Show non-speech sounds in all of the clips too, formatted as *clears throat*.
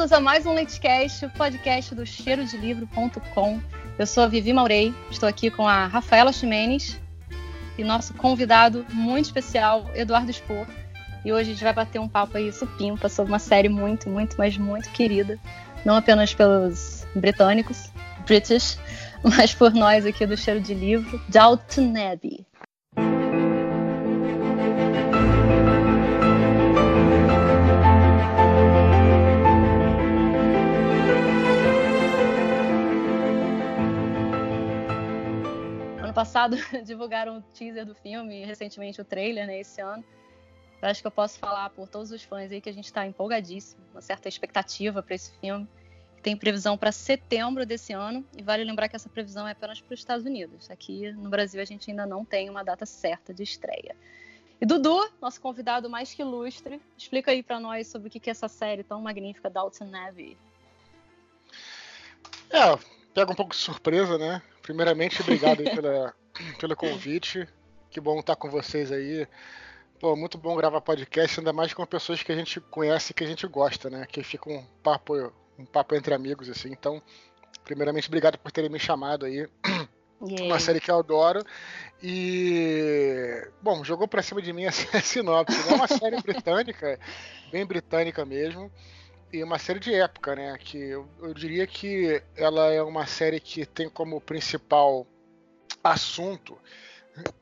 bem-vindos a mais um Leitecast, o podcast do cheirodelivro.com. Eu sou a Vivi Maurei, estou aqui com a Rafaela Ximenes e nosso convidado muito especial, Eduardo Spor. E hoje a gente vai bater um papo aí supimpa sobre uma série muito, muito, mas muito querida, não apenas pelos britânicos, British, *laughs* mas por nós aqui do Cheiro de Livro, Downton Abbey. Passado *laughs* divulgaram o teaser do filme recentemente o trailer, né, esse ano. Eu acho que eu posso falar por todos os fãs aí que a gente está empolgadíssimo, uma certa expectativa para esse filme. Tem previsão para setembro desse ano e vale lembrar que essa previsão é apenas para os Estados Unidos. Aqui no Brasil a gente ainda não tem uma data certa de estreia. E Dudu, nosso convidado mais que ilustre, explica aí para nós sobre o que é essa série tão magnífica, Dalton Abbey. É, pega um pouco de surpresa, né? Primeiramente, obrigado pela, pelo convite. Que bom estar com vocês aí. Pô, muito bom gravar podcast, ainda mais com pessoas que a gente conhece e que a gente gosta, né? Que fica um papo, um papo entre amigos, assim. Então, primeiramente, obrigado por terem me chamado aí. Yeah. Uma série que eu adoro. E. Bom, jogou pra cima de mim a *laughs* sinopse. É uma série britânica, bem britânica mesmo e uma série de época, né? Que eu, eu, diria que ela é uma série que tem como principal assunto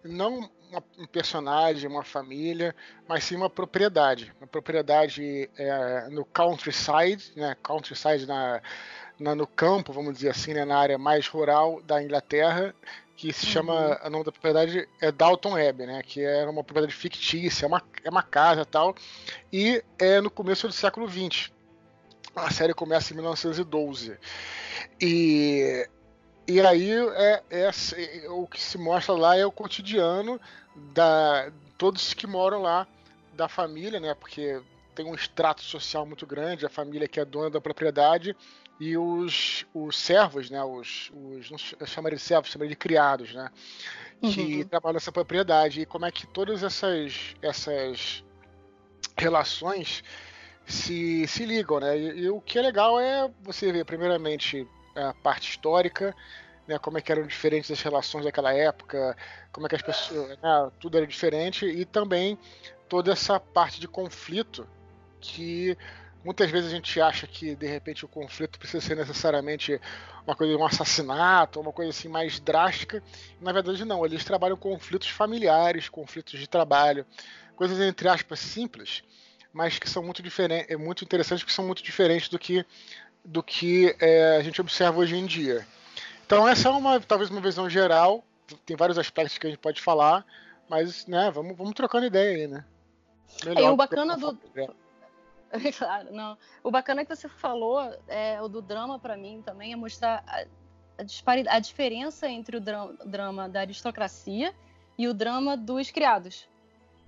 não uma, um personagem, uma família, mas sim uma propriedade. Uma propriedade é, no countryside, né? Countryside na, na, no campo, vamos dizer assim, né? na área mais rural da Inglaterra, que se chama, uhum. o nome da propriedade é Dalton Abbey, né? Que é uma propriedade fictícia, é uma, é uma casa tal, e é no começo do século XX a série começa em 1912. E, e aí é, é, é, o que se mostra lá é o cotidiano da todos que moram lá da família, né? Porque tem um extrato social muito grande, a família que é dona da propriedade e os, os servos, né? Os, os não chamaria de servos, chamaria de criados, né? Que uhum. trabalham nessa propriedade e como é que todas essas essas relações se, se ligam, né? E, e, o que é legal é você ver, primeiramente, a parte histórica, né? Como é que eram diferentes as relações daquela época, como é que as pessoas. Né? Tudo era diferente, e também toda essa parte de conflito que muitas vezes a gente acha que de repente o conflito precisa ser necessariamente uma coisa de um assassinato, uma coisa assim mais drástica. Na verdade não, eles trabalham conflitos familiares, conflitos de trabalho, coisas entre aspas simples, mas que são muito diferentes, é muito interessantes, que são muito diferentes do que do que é, a gente observa hoje em dia. Então essa é uma talvez uma visão geral. Tem vários aspectos que a gente pode falar, mas né, vamos, vamos trocando ideia aí, né? Melhor e o bacana do *laughs* claro, não. O bacana que você falou, é, o do drama para mim também é mostrar a, a, a diferença entre o drama, drama da aristocracia e o drama dos criados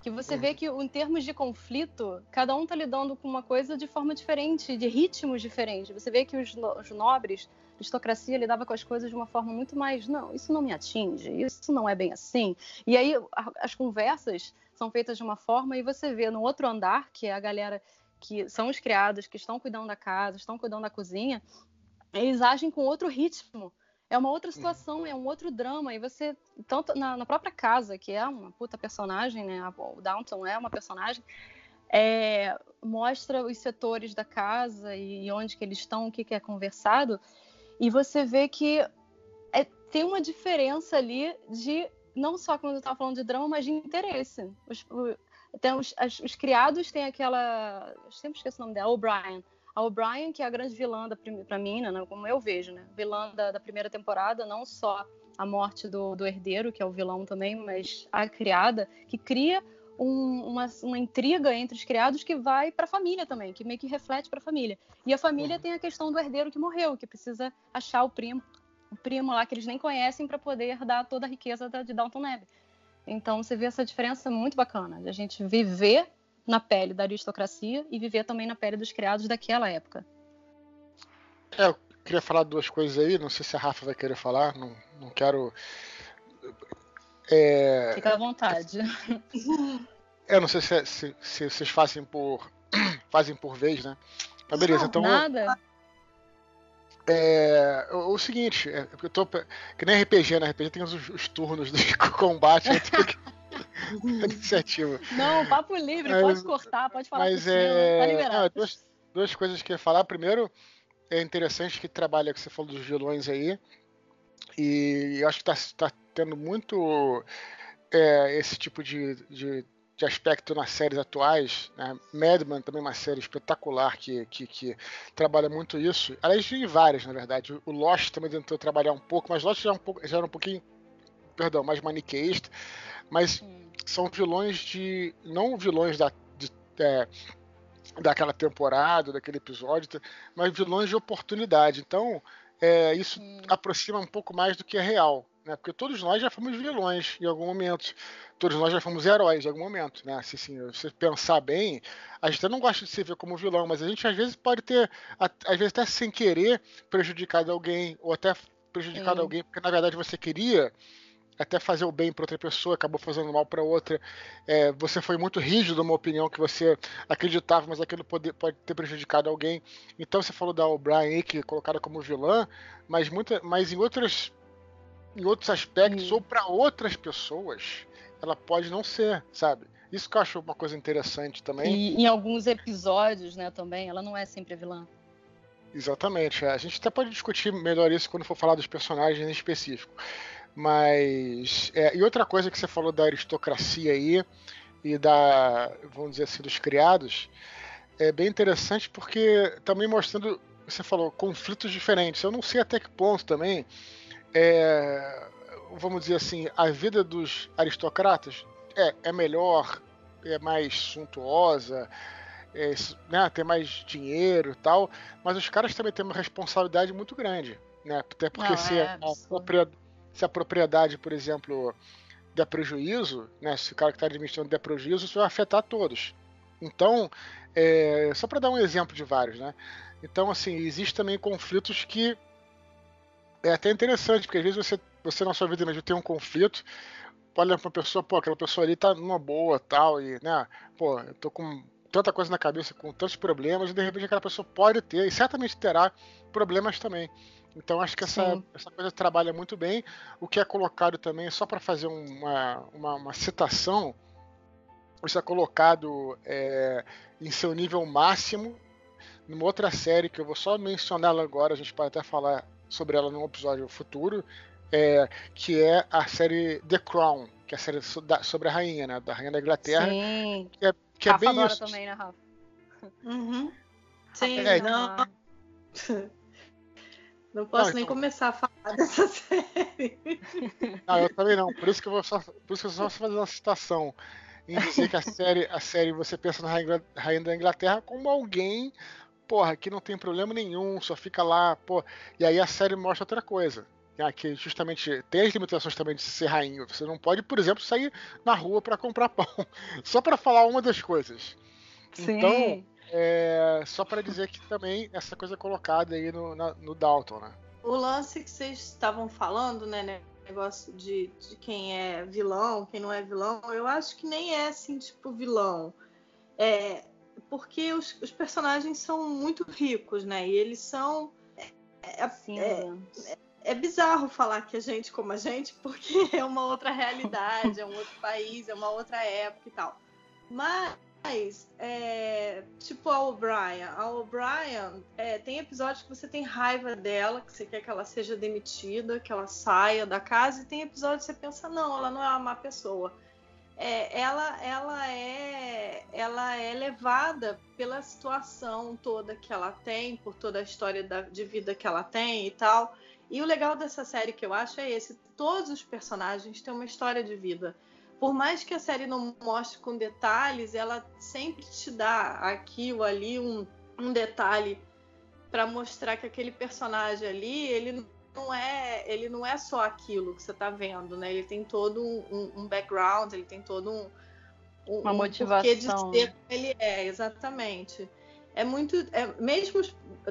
que você vê que em termos de conflito, cada um tá lidando com uma coisa de forma diferente, de ritmos diferentes. Você vê que os, os nobres, a aristocracia lidava com as coisas de uma forma muito mais, não, isso não me atinge, isso não é bem assim. E aí a, as conversas são feitas de uma forma e você vê no outro andar, que é a galera que são os criados, que estão cuidando da casa, estão cuidando da cozinha, eles agem com outro ritmo é uma outra situação, é um outro drama. E você, tanto na, na própria casa, que é uma puta personagem, né? O Downton é uma personagem, é, mostra os setores da casa e onde que eles estão, o que, que é conversado. E você vê que é, tem uma diferença ali de, não só quando eu estava falando de drama, mas de interesse. Os, o, tem os, as, os criados têm aquela. Eu sempre esqueço o nome dela, O'Brien a O'Brien, que é a grande vilã para mim, né, como eu vejo, né? Vilã da, da, primeira temporada, não só a morte do, do, herdeiro, que é o vilão também, mas a criada, que cria um, uma, uma, intriga entre os criados que vai para a família também, que meio que reflete para a família. E a família uhum. tem a questão do herdeiro que morreu, que precisa achar o primo, o primo lá que eles nem conhecem para poder dar toda a riqueza da, de Downton Abbey. Então você vê essa diferença muito bacana, de a gente viver na pele da aristocracia e viver também na pele dos criados daquela época. É, eu queria falar duas coisas aí, não sei se a Rafa vai querer falar, não, não quero. É... Fica à vontade. É, não sei se, se, se vocês fazem por, *clears throat* fazem por vez, né? Mas beleza, então. Nada. É, o, o, seguinte, é, eu tô. Que nem RPG, né? RPG tem os, os turnos de *laughs* combate. *laughs* iniciativa. Não, papo livre, mas, pode cortar, pode falar mas é... tá liberado. Não, duas, duas coisas que eu ia falar. Primeiro, é interessante que trabalha, que você falou dos vilões aí. E eu acho que está tá tendo muito é, esse tipo de, de, de, aspecto nas séries atuais. Né? Mad Men também é uma série espetacular que, que, que, trabalha muito isso. Aliás, em várias, na verdade. O Lost também tentou trabalhar um pouco, mas Lost já, é um pouco, já era um pouquinho, perdão, mais maniqueísta. Mas hum. São vilões de. não vilões da. De, é, daquela temporada, daquele episódio, mas vilões de oportunidade. Então, é, isso hum. aproxima um pouco mais do que é real. Né? Porque todos nós já fomos vilões em algum momento. Todos nós já fomos heróis em algum momento. Né? Se assim, você pensar bem, a gente não gosta de se ver como vilão, mas a gente às vezes pode ter, às vezes até sem querer, prejudicado alguém, ou até prejudicado alguém porque na verdade você queria até fazer o bem para outra pessoa, acabou fazendo mal para outra. É, você foi muito rígido numa opinião que você acreditava, mas aquilo pode, pode ter prejudicado alguém. Então você falou da O'Brien que é colocada como vilã, mas, muita, mas em, outras, em outros aspectos, hum. ou para outras pessoas, ela pode não ser, sabe? Isso que eu acho uma coisa interessante também. E em alguns episódios, né, também, ela não é sempre a vilã. Exatamente. É. A gente até pode discutir melhor isso quando for falar dos personagens em específico. Mas. É, e outra coisa que você falou da aristocracia aí e da. vamos dizer assim, dos criados, é bem interessante porque também mostrando. Você falou conflitos diferentes. Eu não sei até que ponto também. É, vamos dizer assim, a vida dos aristocratas é, é melhor, é mais suntuosa, é, né, tem mais dinheiro e tal, mas os caras também têm uma responsabilidade muito grande. Né? Até porque não, se é a, se a propriedade, por exemplo, der prejuízo, né, se o cara que está administrando der prejuízo, isso vai afetar todos. Então, é, só para dar um exemplo de vários, né? Então, assim, existe também conflitos que é até interessante, porque às vezes você, você na sua vida mesmo tem um conflito, olha para uma pessoa, pô, aquela pessoa ali tá numa boa, tal, e, né, pô, eu tô com tanta coisa na cabeça, com tantos problemas, e de repente aquela pessoa pode ter, e certamente terá problemas também. Então acho que essa, essa coisa trabalha muito bem. O que é colocado também, só para fazer uma, uma, uma, citação, isso é colocado é, em seu nível máximo numa outra série que eu vou só mencionar ela agora, a gente pode até falar sobre ela num episódio futuro, é, que é a série The Crown, que é a série sobre a rainha, né, da rainha da Inglaterra. Sim. Que é, que é bem isso. também, né, Rafa? Uhum. Sim, é, não. *laughs* Não posso não, nem então... começar a falar *laughs* dessa série. Não, eu também não. Por isso que eu vou só, por isso que eu só fazer uma citação. Em dizer que a série, a série você pensa na Rainha da Inglaterra como alguém, porra, que não tem problema nenhum, só fica lá, pô. E aí a série mostra outra coisa. Né, que justamente tem as limitações também de ser rainha. Você não pode, por exemplo, sair na rua para comprar *laughs* pão. Só para falar uma das coisas. Sim. Então, é, só para dizer que também essa coisa é colocada aí no, na, no Dalton, né? O lance que vocês estavam falando, né, negócio de, de quem é vilão, quem não é vilão, eu acho que nem é assim, tipo, vilão. É, porque os, os personagens são muito ricos, né? E eles são. É, é, é, é, bizarro falar que a gente como a gente, porque *laughs* é uma outra realidade, é um outro país, é uma outra época e tal. Mas mas, é, tipo a O'Brien. A O'Brien é, tem episódios que você tem raiva dela, que você quer que ela seja demitida, que ela saia da casa, e tem episódios que você pensa, não, ela não é uma má pessoa. É, ela, ela, é, ela é levada pela situação toda que ela tem, por toda a história da, de vida que ela tem e tal. E o legal dessa série que eu acho é esse: todos os personagens têm uma história de vida por mais que a série não mostre com detalhes, ela sempre te dá aqui ou ali um, um detalhe para mostrar que aquele personagem ali, ele não é, ele não é só aquilo que você está vendo, né? Ele tem todo um, um, background, ele tem todo um, um uma motivação. Um de ser ele é, exatamente. É muito, é, mesmo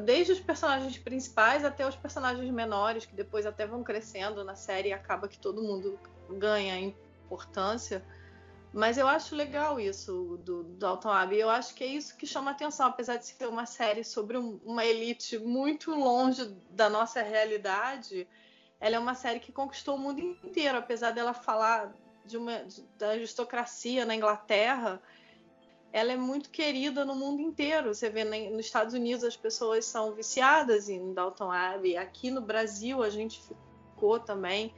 desde os personagens principais até os personagens menores que depois até vão crescendo na série e acaba que todo mundo ganha importância, Mas eu acho legal isso do Dalton Abbey. Eu acho que é isso que chama atenção, apesar de ser uma série sobre um, uma elite muito longe da nossa realidade. Ela é uma série que conquistou o mundo inteiro, apesar dela falar de uma de, da aristocracia na Inglaterra. Ela é muito querida no mundo inteiro. Você vê nos Estados Unidos as pessoas são viciadas em Dalton Abbey. Aqui no Brasil a gente ficou também.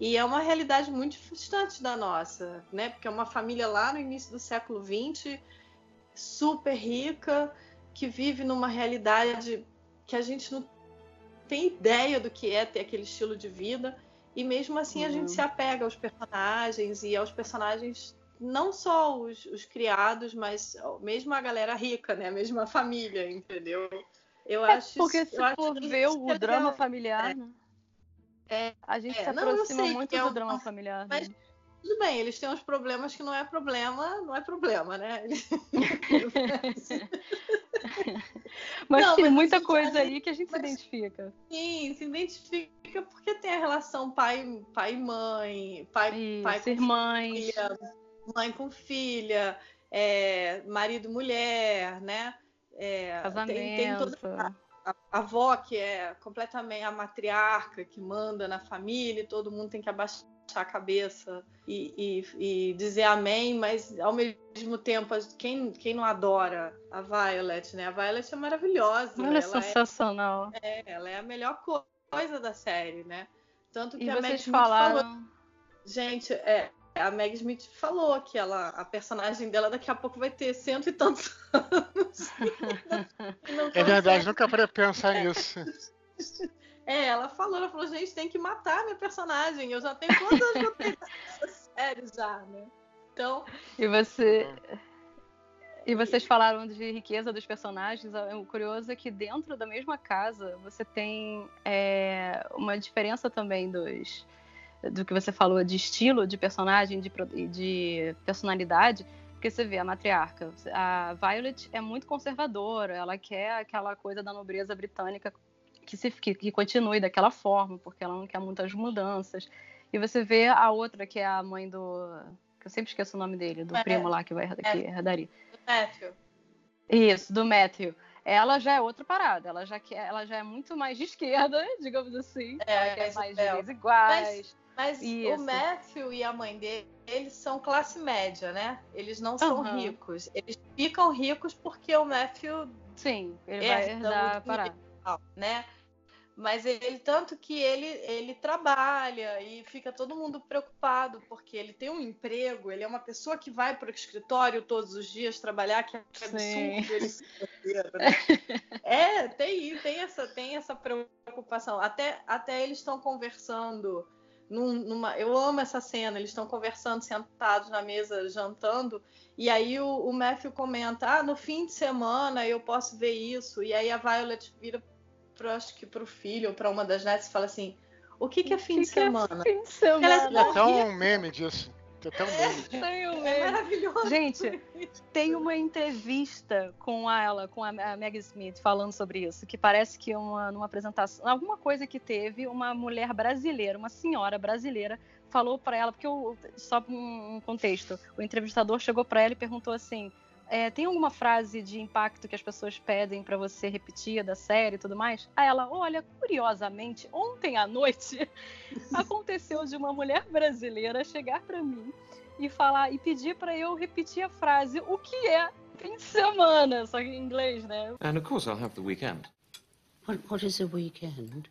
E é uma realidade muito distante da nossa, né? Porque é uma família lá no início do século XX, super rica, que vive numa realidade que a gente não tem ideia do que é ter aquele estilo de vida. E mesmo assim uhum. a gente uhum. se apega aos personagens e aos personagens, não só os, os, criados, mas mesmo a galera rica, né? Mesmo a família, entendeu? Eu é acho Porque se for ver o, o drama familiar, é. né? É, a gente é, se aproxima não, muito é do drama familiar. Mas né? tudo bem, eles têm uns problemas que não é problema, não é problema, né? *laughs* *laughs* mas não, tem mas muita coisa aí que a gente mas, se identifica. Sim, se identifica porque tem a relação pai, pai e mãe, pai, Isso, pai com irmãs. filha, mãe com filha, é, marido mulher, né? É, Casamento. Tem, tem toda a avó que é completamente a matriarca que manda na família e todo mundo tem que abaixar a cabeça e, e, e, dizer amém, mas ao mesmo tempo, quem, quem não adora a Violet, né? A Violet é maravilhosa. Ela é sensacional. É, ela é a melhor coisa da série, né? Tanto que e a vocês falaram... falou. Gente, é, a Meg Smith falou que ela, a personagem dela daqui a pouco vai ter cento e tantos anos. *laughs* é verdade, nunca parei pensar é. nisso. *laughs* É, ela falou, ela falou, gente, tem que matar minha personagem. Eu já tenho quantos anos que eu tenho essa série já, né? Então. E você. E vocês falaram de riqueza dos personagens. O curioso é que dentro da mesma casa você tem é, uma diferença também dos do que você falou de estilo de personagem, de, de personalidade, porque você vê a matriarca, a Violet é muito conservadora, ela quer aquela coisa da nobreza britânica que, se, que, que continue daquela forma, porque ela não quer muitas mudanças. E você vê a outra, que é a mãe do. que eu sempre esqueço o nome dele, do é, primo lá que vai que é, herdaria. Do Matthew. Isso, do Matthew ela já é outra parada. Ela já, quer, ela já é muito mais de esquerda, *laughs* digamos assim. É, ela quer mais direitos iguais. Mas Isso. o Matthew e a mãe dele, eles são classe média, né? Eles não são uhum. ricos. Eles ficam ricos porque o Matthew. Sim, ele vai herdar a parada. Né? Mas ele, tanto que ele, ele trabalha e fica todo mundo preocupado, porque ele tem um emprego, ele é uma pessoa que vai para o escritório todos os dias trabalhar, que é absurdo ele né? *laughs* É, tem, tem, essa, tem essa preocupação. Até, até eles estão conversando num, numa, eu amo essa cena. Eles estão conversando sentados na mesa, jantando. E aí o, o Matthew comenta: Ah, no fim de semana eu posso ver isso. E aí a Violet vira, pro, acho que para o filho ou para uma das netas e fala assim: O que, que é fim, que de, que semana? É fim de semana? Ela, é até um meme disso. *laughs* Tem até um meme. É, é maravilhoso. Gente, tem *laughs* uma entrevista com ela, com a Meg Smith, falando sobre isso, que parece que uma, numa apresentação, alguma coisa que teve, uma mulher brasileira, uma senhora brasileira, falou para ela, porque eu, só um contexto, o entrevistador chegou para ela e perguntou assim: é, tem alguma frase de impacto que as pessoas pedem para você repetir da série e tudo mais? Aí ela, olha, curiosamente, ontem à noite *laughs* aconteceu de uma mulher brasileira chegar para mim e falar e pedir para eu repetir a frase o que é fim de semana, só que em inglês, né? And of course I'll have the weekend. What, what is a weekend?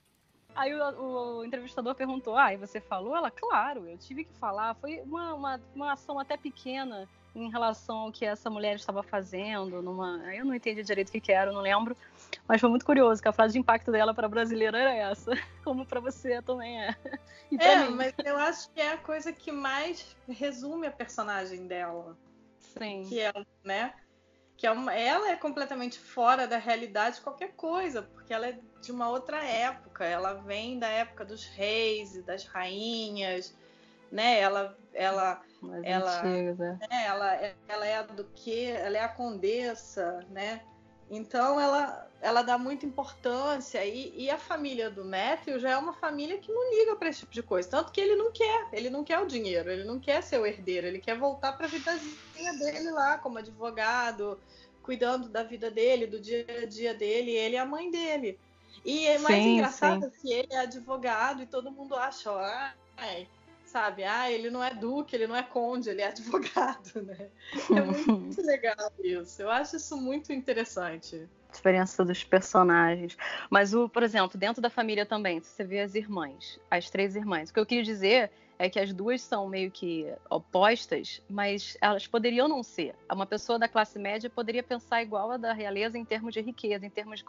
Aí o, o, entrevistador perguntou: Ah, e você falou? Ela, claro, eu tive que falar. Foi uma, uma, uma ação até pequena em relação ao que essa mulher estava fazendo. Numa... Eu não entendi direito o que, que era, não lembro. Mas foi muito curioso que a frase de impacto dela para brasileira era essa, *laughs* como para você também é. *laughs* é, mim. mas eu acho que é a coisa que mais resume a personagem dela. Sim. Que é, né? Que é uma... ela é completamente fora da realidade de qualquer coisa, porque ela é de uma outra época. Ela vem da época dos reis e das rainhas né? Ela, ela, ela, antiga. né? ela, ela é a do que, ela é a condessa, né? Então ela, ela dá muita importância e, e, a família do Matthew já é uma família que não liga para esse tipo de coisa, tanto que ele não quer, ele não quer o dinheiro, ele não quer ser o herdeiro, ele quer voltar para a vidazinha dele lá como advogado, cuidando da vida dele, do dia a dia dele, ele e a mãe dele. E é mais sim, engraçado sim. que ele é advogado e todo mundo acha, ó, ai, sabe? Ah, ele não é duque, ele não é conde, ele é *laughs* advogado, né? É muito *laughs* legal isso. Eu acho isso muito interessante. Diferença dos personagens. Mas, o, por exemplo, dentro da família também, se você vê as irmãs, as três irmãs. O que eu queria dizer é que as duas são meio que opostas, mas elas poderiam não ser. Uma pessoa da classe média poderia pensar igual a da realeza em termos de riqueza, em termos de,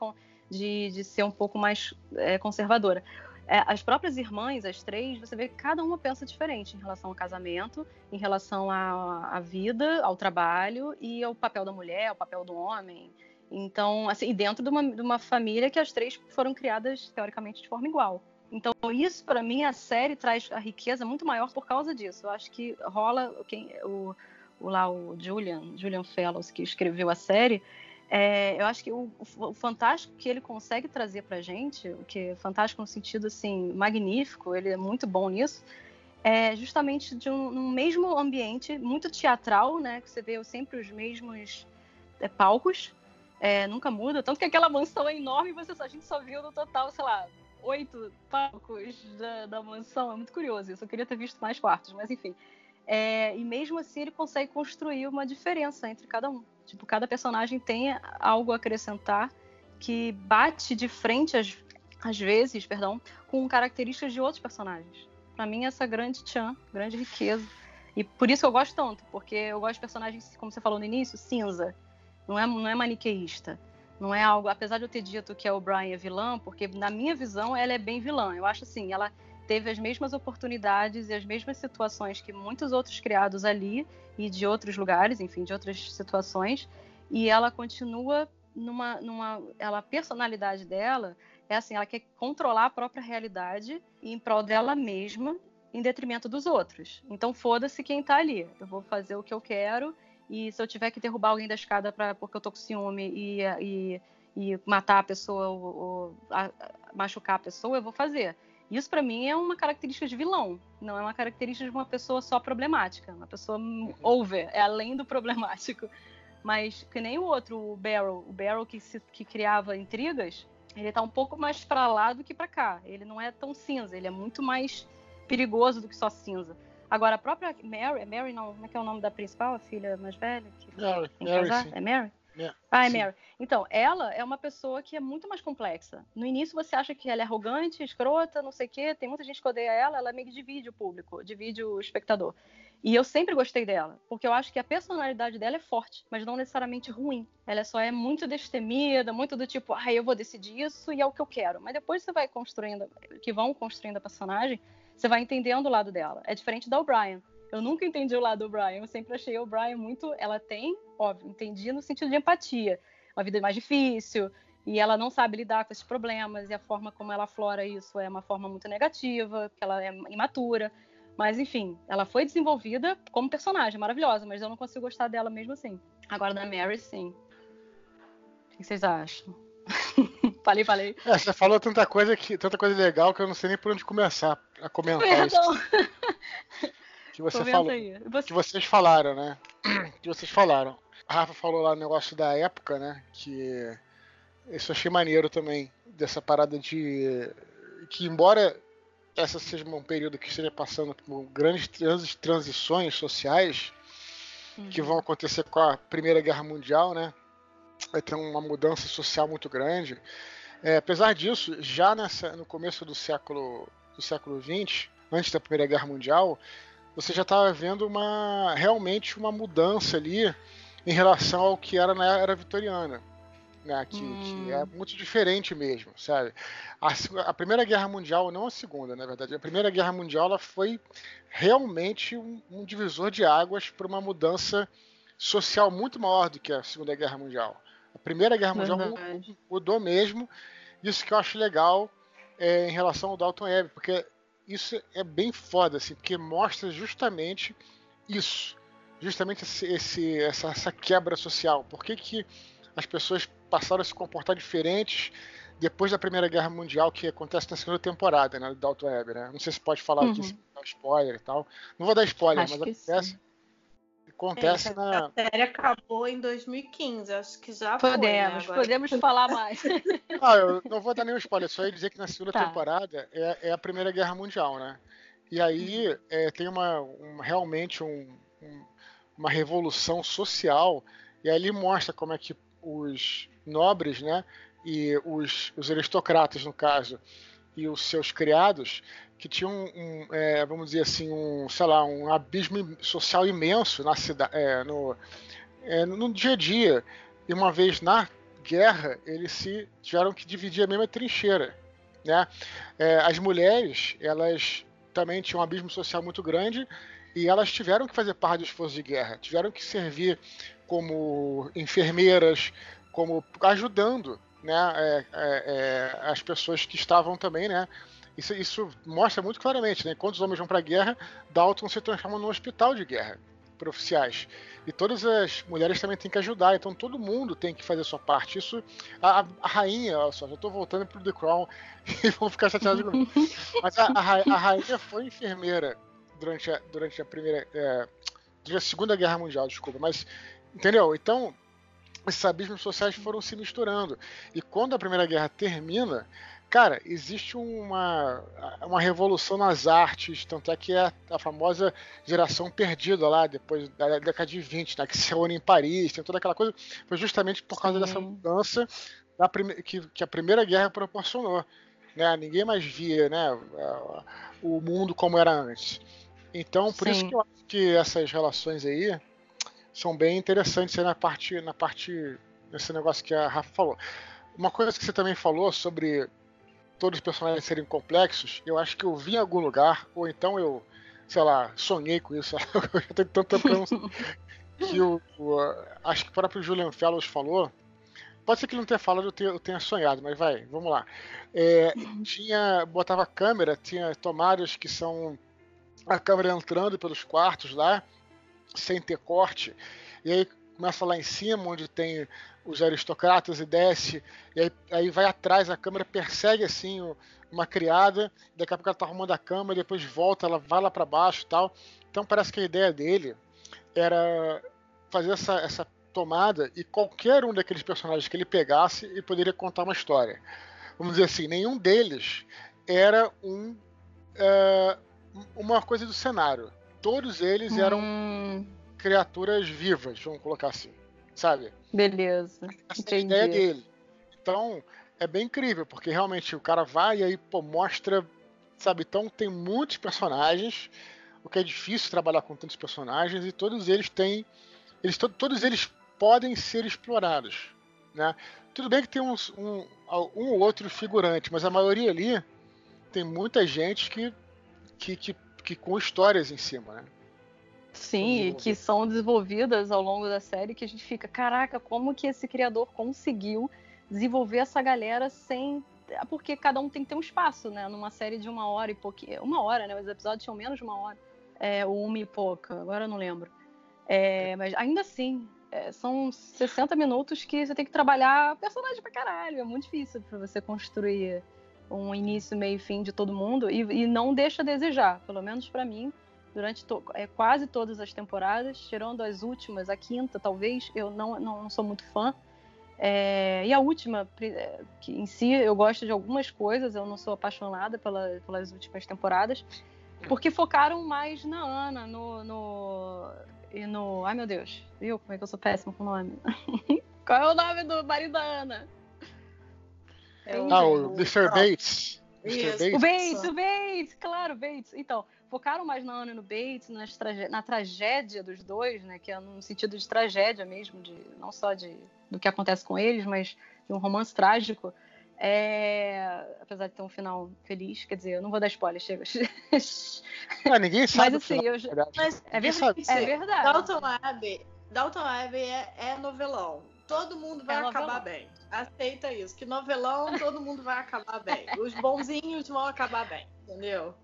de, de ser um pouco mais é, conservadora. É, as próprias irmãs, as três, você vê que cada uma pensa diferente em relação ao casamento, em relação à, vida, ao trabalho e ao papel da mulher, ao papel do homem. Então, assim, e dentro de uma, de uma família que as três foram criadas teoricamente de forma igual. Então, isso para mim a série traz a riqueza muito maior por causa disso. Eu acho que rola quem o, o lá o Julian, Julian Fellows que escreveu a série, é, eu acho que o, o, fantástico que ele consegue trazer pra gente, o que é fantástico no sentido assim, magnífico, ele é muito bom nisso, é justamente de um, um mesmo ambiente muito teatral, né? Que você vê sempre os mesmos é, palcos, é, nunca muda. Tanto que aquela mansão é enorme e a gente só viu no total, sei lá, oito palcos da, da mansão. É muito curioso isso. Eu queria ter visto mais quartos, mas enfim. É, e mesmo assim ele consegue construir uma diferença entre cada um. Tipo, cada personagem tem algo a acrescentar que bate de frente às, às vezes, perdão, com características de outros personagens. Para mim essa grande tchan, grande riqueza. E por isso eu gosto tanto, porque eu gosto de personagens, como você falou no início, cinza. Não é, não é maniqueísta. Não é algo, apesar de eu ter dito que a O'Brien é vilã, porque na minha visão ela é bem vilã. Eu acho assim, ela teve as mesmas oportunidades e as mesmas situações que muitos outros criados ali e de outros lugares, enfim, de outras situações, e ela continua numa, numa ela a personalidade dela é assim, ela quer controlar a própria realidade em prol dela mesma, em detrimento dos outros. Então foda-se quem tá ali. Eu vou fazer o que eu quero e se eu tiver que derrubar alguém da escada para porque eu tô com ciúme e, e, e matar a pessoa ou, ou a, machucar a pessoa, eu vou fazer. Isso para mim é uma característica de vilão, não é uma característica de uma pessoa só problemática, uma pessoa uhum. over, é além do problemático. Mas que nem o outro, o Barrow, o Barrow que, se, que criava intrigas, ele tá um pouco mais para lá do que para cá. Ele não é tão cinza, ele é muito mais perigoso do que só cinza. Agora, a própria Mary, Mary não, como é que é o nome da principal, a filha mais velha? Que Mary, Mary É Mary? Ah, é Mary. Então, ela é uma pessoa que é muito mais complexa. No início você acha que ela é arrogante, escrota, não sei o quê. Tem muita gente que odeia ela, ela meio que divide o público, divide o espectador. E eu sempre gostei dela, porque eu acho que a personalidade dela é forte, mas não necessariamente ruim. Ela só é muito destemida, muito do tipo, ah, eu vou decidir isso e é o que eu quero. Mas depois você vai construindo, que vão construindo a personagem, você vai entendendo o lado dela. É diferente da O'Brien. Eu nunca entendi o lado do Brian. Eu sempre achei o Brian muito. Ela tem, óbvio, entendi no sentido de empatia. Uma vida mais difícil, e ela não sabe lidar com esses problemas, e a forma como ela aflora isso é uma forma muito negativa, porque ela é imatura. Mas, enfim, ela foi desenvolvida como personagem, maravilhosa, mas eu não consigo gostar dela mesmo assim. Agora, da Mary, sim. O que vocês acham? *laughs* falei, falei. É, você falou tanta coisa que tanta coisa legal que eu não sei nem por onde começar a comentar *laughs* Perdão. isso. Que você falou, você... que vocês falaram, né? *clears throat* Que vocês falaram. A Rafa falou lá no negócio da época, né? Que isso eu achei maneiro também dessa parada de que embora essa seja um período que esteja passando por grandes trans, transições sociais uhum. que vão acontecer com a Primeira Guerra Mundial, né? Vai ter uma mudança social muito grande. É, apesar disso, já nessa, no começo do século do século XX, antes da Primeira Guerra Mundial, você já estava vendo uma realmente uma mudança ali em relação ao que era na era vitoriana. Né, que, hum. que, é muito diferente mesmo, sabe? A, a, Primeira Guerra Mundial, não a Segunda, na verdade, a Primeira Guerra Mundial ela foi realmente um, um divisor de águas para uma mudança social muito maior do que a Segunda Guerra Mundial. A Primeira Guerra Mundial verdade. mudou mesmo. Isso que eu acho legal é, em relação ao Dalton Webb, porque isso é bem foda, assim, porque mostra justamente isso. Justamente esse, esse essa, essa, quebra social. Por que, que as pessoas passaram a se comportar diferentes depois da Primeira Guerra Mundial, que acontece na segunda temporada, né, do Dalton Web, né? Não sei se pode falar uhum. aqui, se dá spoiler e tal. Não vou dar spoiler, Acho mas acontece, sim. Acontece É, na... A série acabou em 2015, acho que já Podemos, foi, né, podemos falar mais. *laughs* Ah, eu não vou dar nenhum spoiler, só ia dizer que na segunda Tá. temporada é, é a Primeira Guerra Mundial, né? E aí é, tem uma, um- realmente um- um- uma revolução social, e aí ele mostra como é que os nobres, né, e os, os aristocratas, no caso, e os seus criados, que tinham, um, é, vamos dizer assim, um, sei lá, um abismo social imenso na cidade, no, é, no dia a dia. E uma vez na guerra, eles se tiveram que dividir a mesma trincheira, né? É, as mulheres, elas também tinham um abismo social muito grande e elas tiveram que fazer parte do esforço de guerra, tiveram que servir como enfermeiras, como ajudando, né, é, é, é, as pessoas que estavam também, né? Isso, isso mostra muito claramente, né? Quando os homens vão para a guerra, Dalton se transforma num hospital de guerra para oficiais. E todas as mulheres também têm que ajudar, então todo mundo tem que fazer a sua parte. Isso, a, a- rainha, olha só, já tô voltando pro The Crown *laughs* e vão ficar chateados comigo. *laughs* Mas a, a a rainha foi enfermeira durante a, durante a primeira. é, durante a Segunda Guerra Mundial, desculpa. Mas, entendeu? Então, esses abismos sociais foram se misturando. E quando a Primeira Guerra termina, cara, existe uma, uma revolução nas artes, tanto é que é a famosa geração perdida lá, depois da década de 20, né, que se reúne em Paris, tem toda aquela coisa, foi justamente por causa Sim. dessa mudança da que, que a Primeira Guerra proporcionou. Né? Ninguém mais via né, o mundo como era antes. Então, por isso Sim. que eu acho que essas relações aí são bem interessantes aí na parte, na parte desse negócio que a Rafa falou. Uma coisa que você também falou sobre todos os personagens serem complexos, eu acho que eu vi em algum lugar, ou então eu, sei lá, sonhei com isso, *laughs* eu já tenho tanto tempo que eu não que o, o, acho que o próprio Julian Fellows falou, pode ser que ele não tenha falado, eu tenha, eu tenha sonhado, mas vai, vamos lá. É, tinha, botava câmera, tinha tomadas que são a câmera entrando pelos quartos lá, sem ter corte, e aí começa lá em cima, onde tem os aristocratas e desce, e aí, aí vai atrás, a câmera persegue assim o- uma criada, daqui a pouco ela tá arrumando a cama, depois volta, ela vai lá para baixo e tal. Então parece que a ideia dele era fazer essa, essa tomada e qualquer um daqueles personagens que ele pegasse, ele poderia contar uma história. Vamos dizer assim, nenhum deles era um é, uma coisa do cenário. Todos eles eram Hum, criaturas vivas, vamos colocar assim, sabe? beleza. Essa é a ideia dele. Então, é bem incrível, porque realmente o cara vai e aí, pô, mostra, sabe? Então, tem muitos personagens, o que é difícil trabalhar com tantos personagens, e todos eles têm. Eles, to- todos eles podem ser explorados, né? Tudo bem que tem uns, um, um ou outro figurante, mas a maioria ali tem muita gente que, que, que, que com histórias em cima, né? Sim, e que são desenvolvidas ao longo da série que a gente fica, caraca, como que esse criador conseguiu desenvolver essa galera sem. Porque cada um tem que ter um espaço, né? Numa série de uma hora e pouquinho. Uma hora, né? Os episódios tinham menos de uma hora. É, ou uma e pouca, agora eu não lembro. É, mas ainda assim, é, são 60 minutos que você tem que trabalhar personagem pra caralho. É muito difícil pra você construir um início, meio e fim de todo mundo. E, e não deixa a desejar, pelo menos pra mim durante to- é, quase todas as temporadas, tirando as últimas, a quinta talvez, eu não, não sou muito fã. É, e a última, é, que em si eu gosto de algumas coisas, eu não sou apaixonada pela- pelas últimas temporadas, porque focaram mais na Ana, no, no. e no. Ai meu Deus, viu como é que eu sou péssima com o nome? *laughs* Qual é o nome do marido da Ana? É o- Ah, o Mr. Bates. Mr. Isso. Bates. O Bates, o Bates, claro, Bates. Então, focaram mais na Ana e no Bates, nas tragé- na tragédia dos dois, né? Que é no sentido de tragédia mesmo, de, não só de, do que acontece com eles, mas de um romance trágico. É, apesar de ter um final feliz, quer dizer, eu não vou dar spoiler, chega. Ah, *laughs* ninguém sabe Mas assim, final, eu já-. Mas É verdade. sabe. É verdade. Dalton Abbey, Dalton Abbey é, é novelão. Todo mundo vai É acabar bem. Aceita isso. Que novelão, todo mundo vai acabar bem. Os bonzinhos vão acabar bem, entendeu?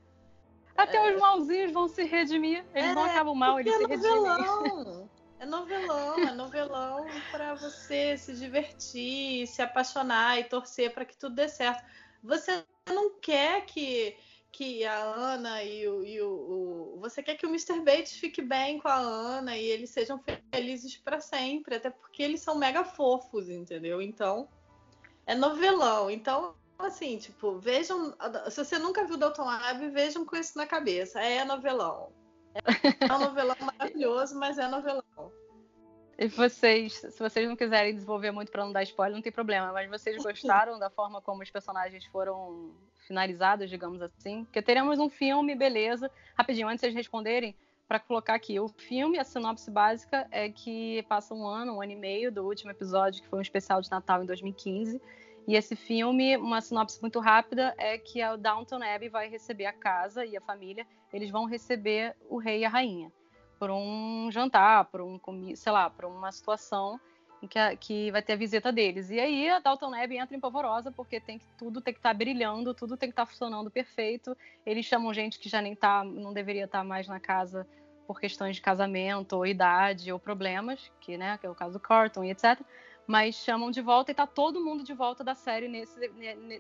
Até os malzinhos vão se redimir. Eles não É, acabam mal, eles é se redimem. novelão. É novelão, é novelão para você se divertir, se apaixonar e torcer para que tudo dê certo. Você não quer que, que a Ana e, o, e o, o, Você quer que o Mr. Bates fique bem com a Ana e eles sejam felizes para sempre, até porque eles são mega fofos, entendeu? Então, é novelão. Então, assim, tipo, vejam. Se você nunca viu Dalton Abbey, vejam com isso na cabeça. É novelão. É um novelão *laughs* maravilhoso, mas é novelão. E vocês, se vocês não quiserem desenvolver muito para não dar spoiler, não tem problema. Mas vocês *laughs* gostaram da forma como os personagens foram finalizados, digamos assim? Porque teremos um filme, beleza. Rapidinho, antes de vocês responderem, para colocar aqui. O filme, a sinopse básica é que passa um ano, um ano e meio do último episódio, que foi um especial de Natal em 2015. E esse filme, uma sinopse muito rápida, é que o Downton Abbey vai receber a casa e a família, eles vão receber o rei e a rainha por um jantar, por um, sei lá, por uma situação em que, a, que vai ter a visita deles. E aí a Dalton Abbey entra em polvorosa porque tem que, tudo tem que estar tá brilhando, tudo tem que estar tá funcionando perfeito. Eles chamam gente que já nem tá, não deveria estar tá mais na casa por questões de casamento, ou idade, ou problemas, que, né, que é o caso do Carlton e etc. Mas chamam de volta e tá todo mundo de volta da série nesse,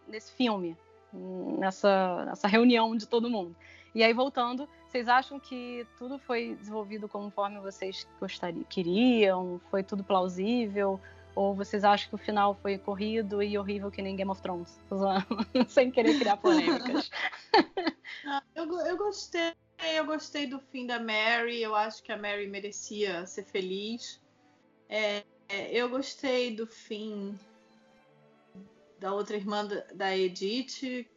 nesse filme, nessa, nessa reunião de todo mundo. E aí, voltando, vocês acham que tudo foi desenvolvido conforme vocês gostariam, queriam? Foi tudo plausível? Ou vocês acham que o final foi corrido e horrível que nem Game of Thrones? *laughs* Sem querer criar polêmicas. *laughs* Ah, eu, eu gostei. Eu gostei do fim da Mary. Eu acho que a Mary merecia ser feliz. É, eu gostei do fim da outra irmã da Edith,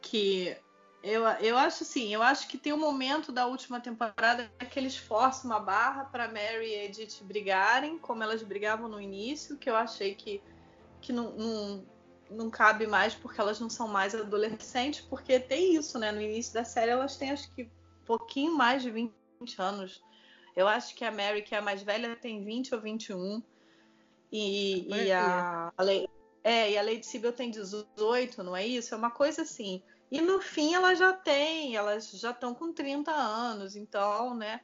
que eu, eu acho assim, eu acho que tem um momento da última temporada que eles forçam uma barra para Mary e Edith brigarem, como elas brigavam no início, que eu achei que, que não, não, não cabe mais porque elas não são mais adolescentes, porque tem isso, né? No início da série elas têm acho que pouquinho mais de 20 anos. Eu acho que a Mary, que é a mais velha, tem 20 ou 21. E, e a, a, é, e a Lady Sibyl tem 18, não é isso? É uma coisa assim. E no fim elas já têm, elas já estão com 30 anos, então, né?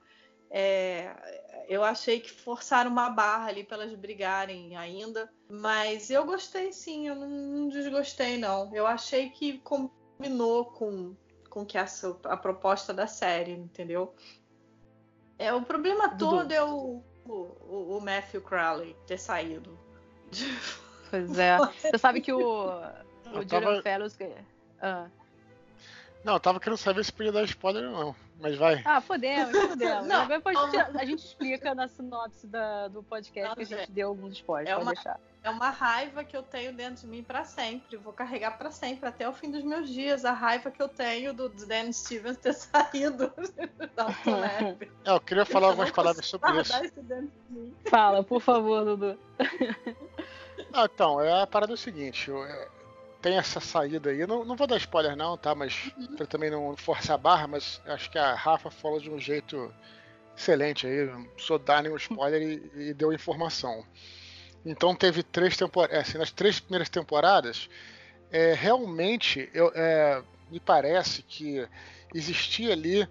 É, eu achei que forçaram uma barra ali para elas brigarem ainda, mas eu gostei sim, eu não, desgostei não. Eu achei que combinou com com que a proposta da série, entendeu? É o problema Dudu. todo é o, o, o Matthew Crowley ter saído. Pois é. *laughs* Você sabe que o, o Julian Fellows. Ah. Não, eu tava querendo saber se podia dar spoiler ou não, mas vai. Ah, podemos, podemos. não, Depois a gente explica na sinopse da, do podcast não, que a gente deu alguns spoilers, é pode uma, deixar. É uma raiva que eu tenho dentro de mim para sempre. Vou carregar para sempre, até o fim dos meus dias. A raiva que eu tenho do Dan Stevens ter *laughs* saído da Autolab. É, eu queria falar eu algumas palavras sobre isso. Fala, por favor, Dudu. Ah, então, é a parada é o seguinte, eu, é, tem essa saída aí. Não, não vou dar spoiler não, tá? Mas uhum. pra também não forçar a barra, mas acho que a Rafa falou de um jeito excelente aí. Não dar nenhum spoiler e, e deu informação. Então teve três temporadas. É, assim, nas três primeiras temporadas, é, realmente eu, é, me parece que existia ali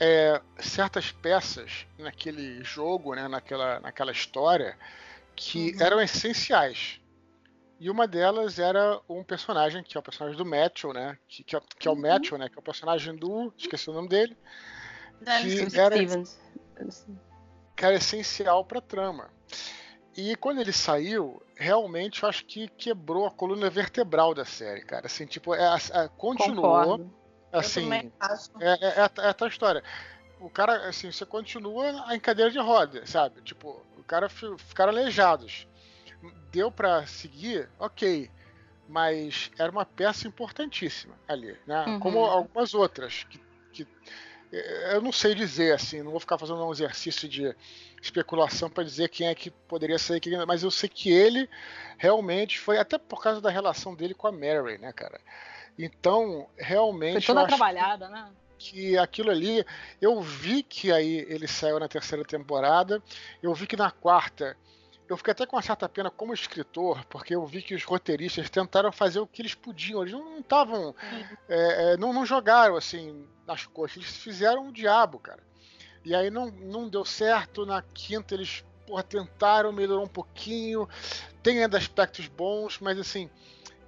é, certas peças naquele jogo, né, naquela, naquela história, que uhum. eram essenciais. E uma delas era um personagem, que é o personagem do Matthew, né? Que, que, é, que é o uhum. Matthew, né? Que é o personagem do. Esqueci o nome dele. Que era, que era essencial pra trama. E quando ele saiu, realmente eu acho que quebrou a coluna vertebral da série, cara. Assim, tipo, é, é, continuou. Concordo. Assim, é, é, é, a, é a tal história. O cara, assim, você continua em cadeira de roda, sabe? Tipo, o cara ficaram aleijados deu para seguir, ok. Mas era uma peça importantíssima ali, né? Uhum. Como algumas outras que, que eh, eu não sei dizer assim, não vou ficar fazendo um exercício de especulação para dizer quem é que poderia ser, mas eu sei que ele realmente foi até por causa da relação dele com a Mary, né, cara? Então, realmente. Foi toda trabalhada, né? Que aquilo ali, eu vi que aí ele saiu na terceira temporada, eu vi que na quarta eu fiquei até com uma certa pena como escritor, porque eu vi que os roteiristas tentaram fazer o que eles podiam. Eles não estavam. É, é, não, não, jogaram assim nas coxas, eles fizeram o diabo, cara. E aí não, não deu certo. Na quinta eles porra, tentaram, melhorou um pouquinho. Tem ainda aspectos bons, mas assim,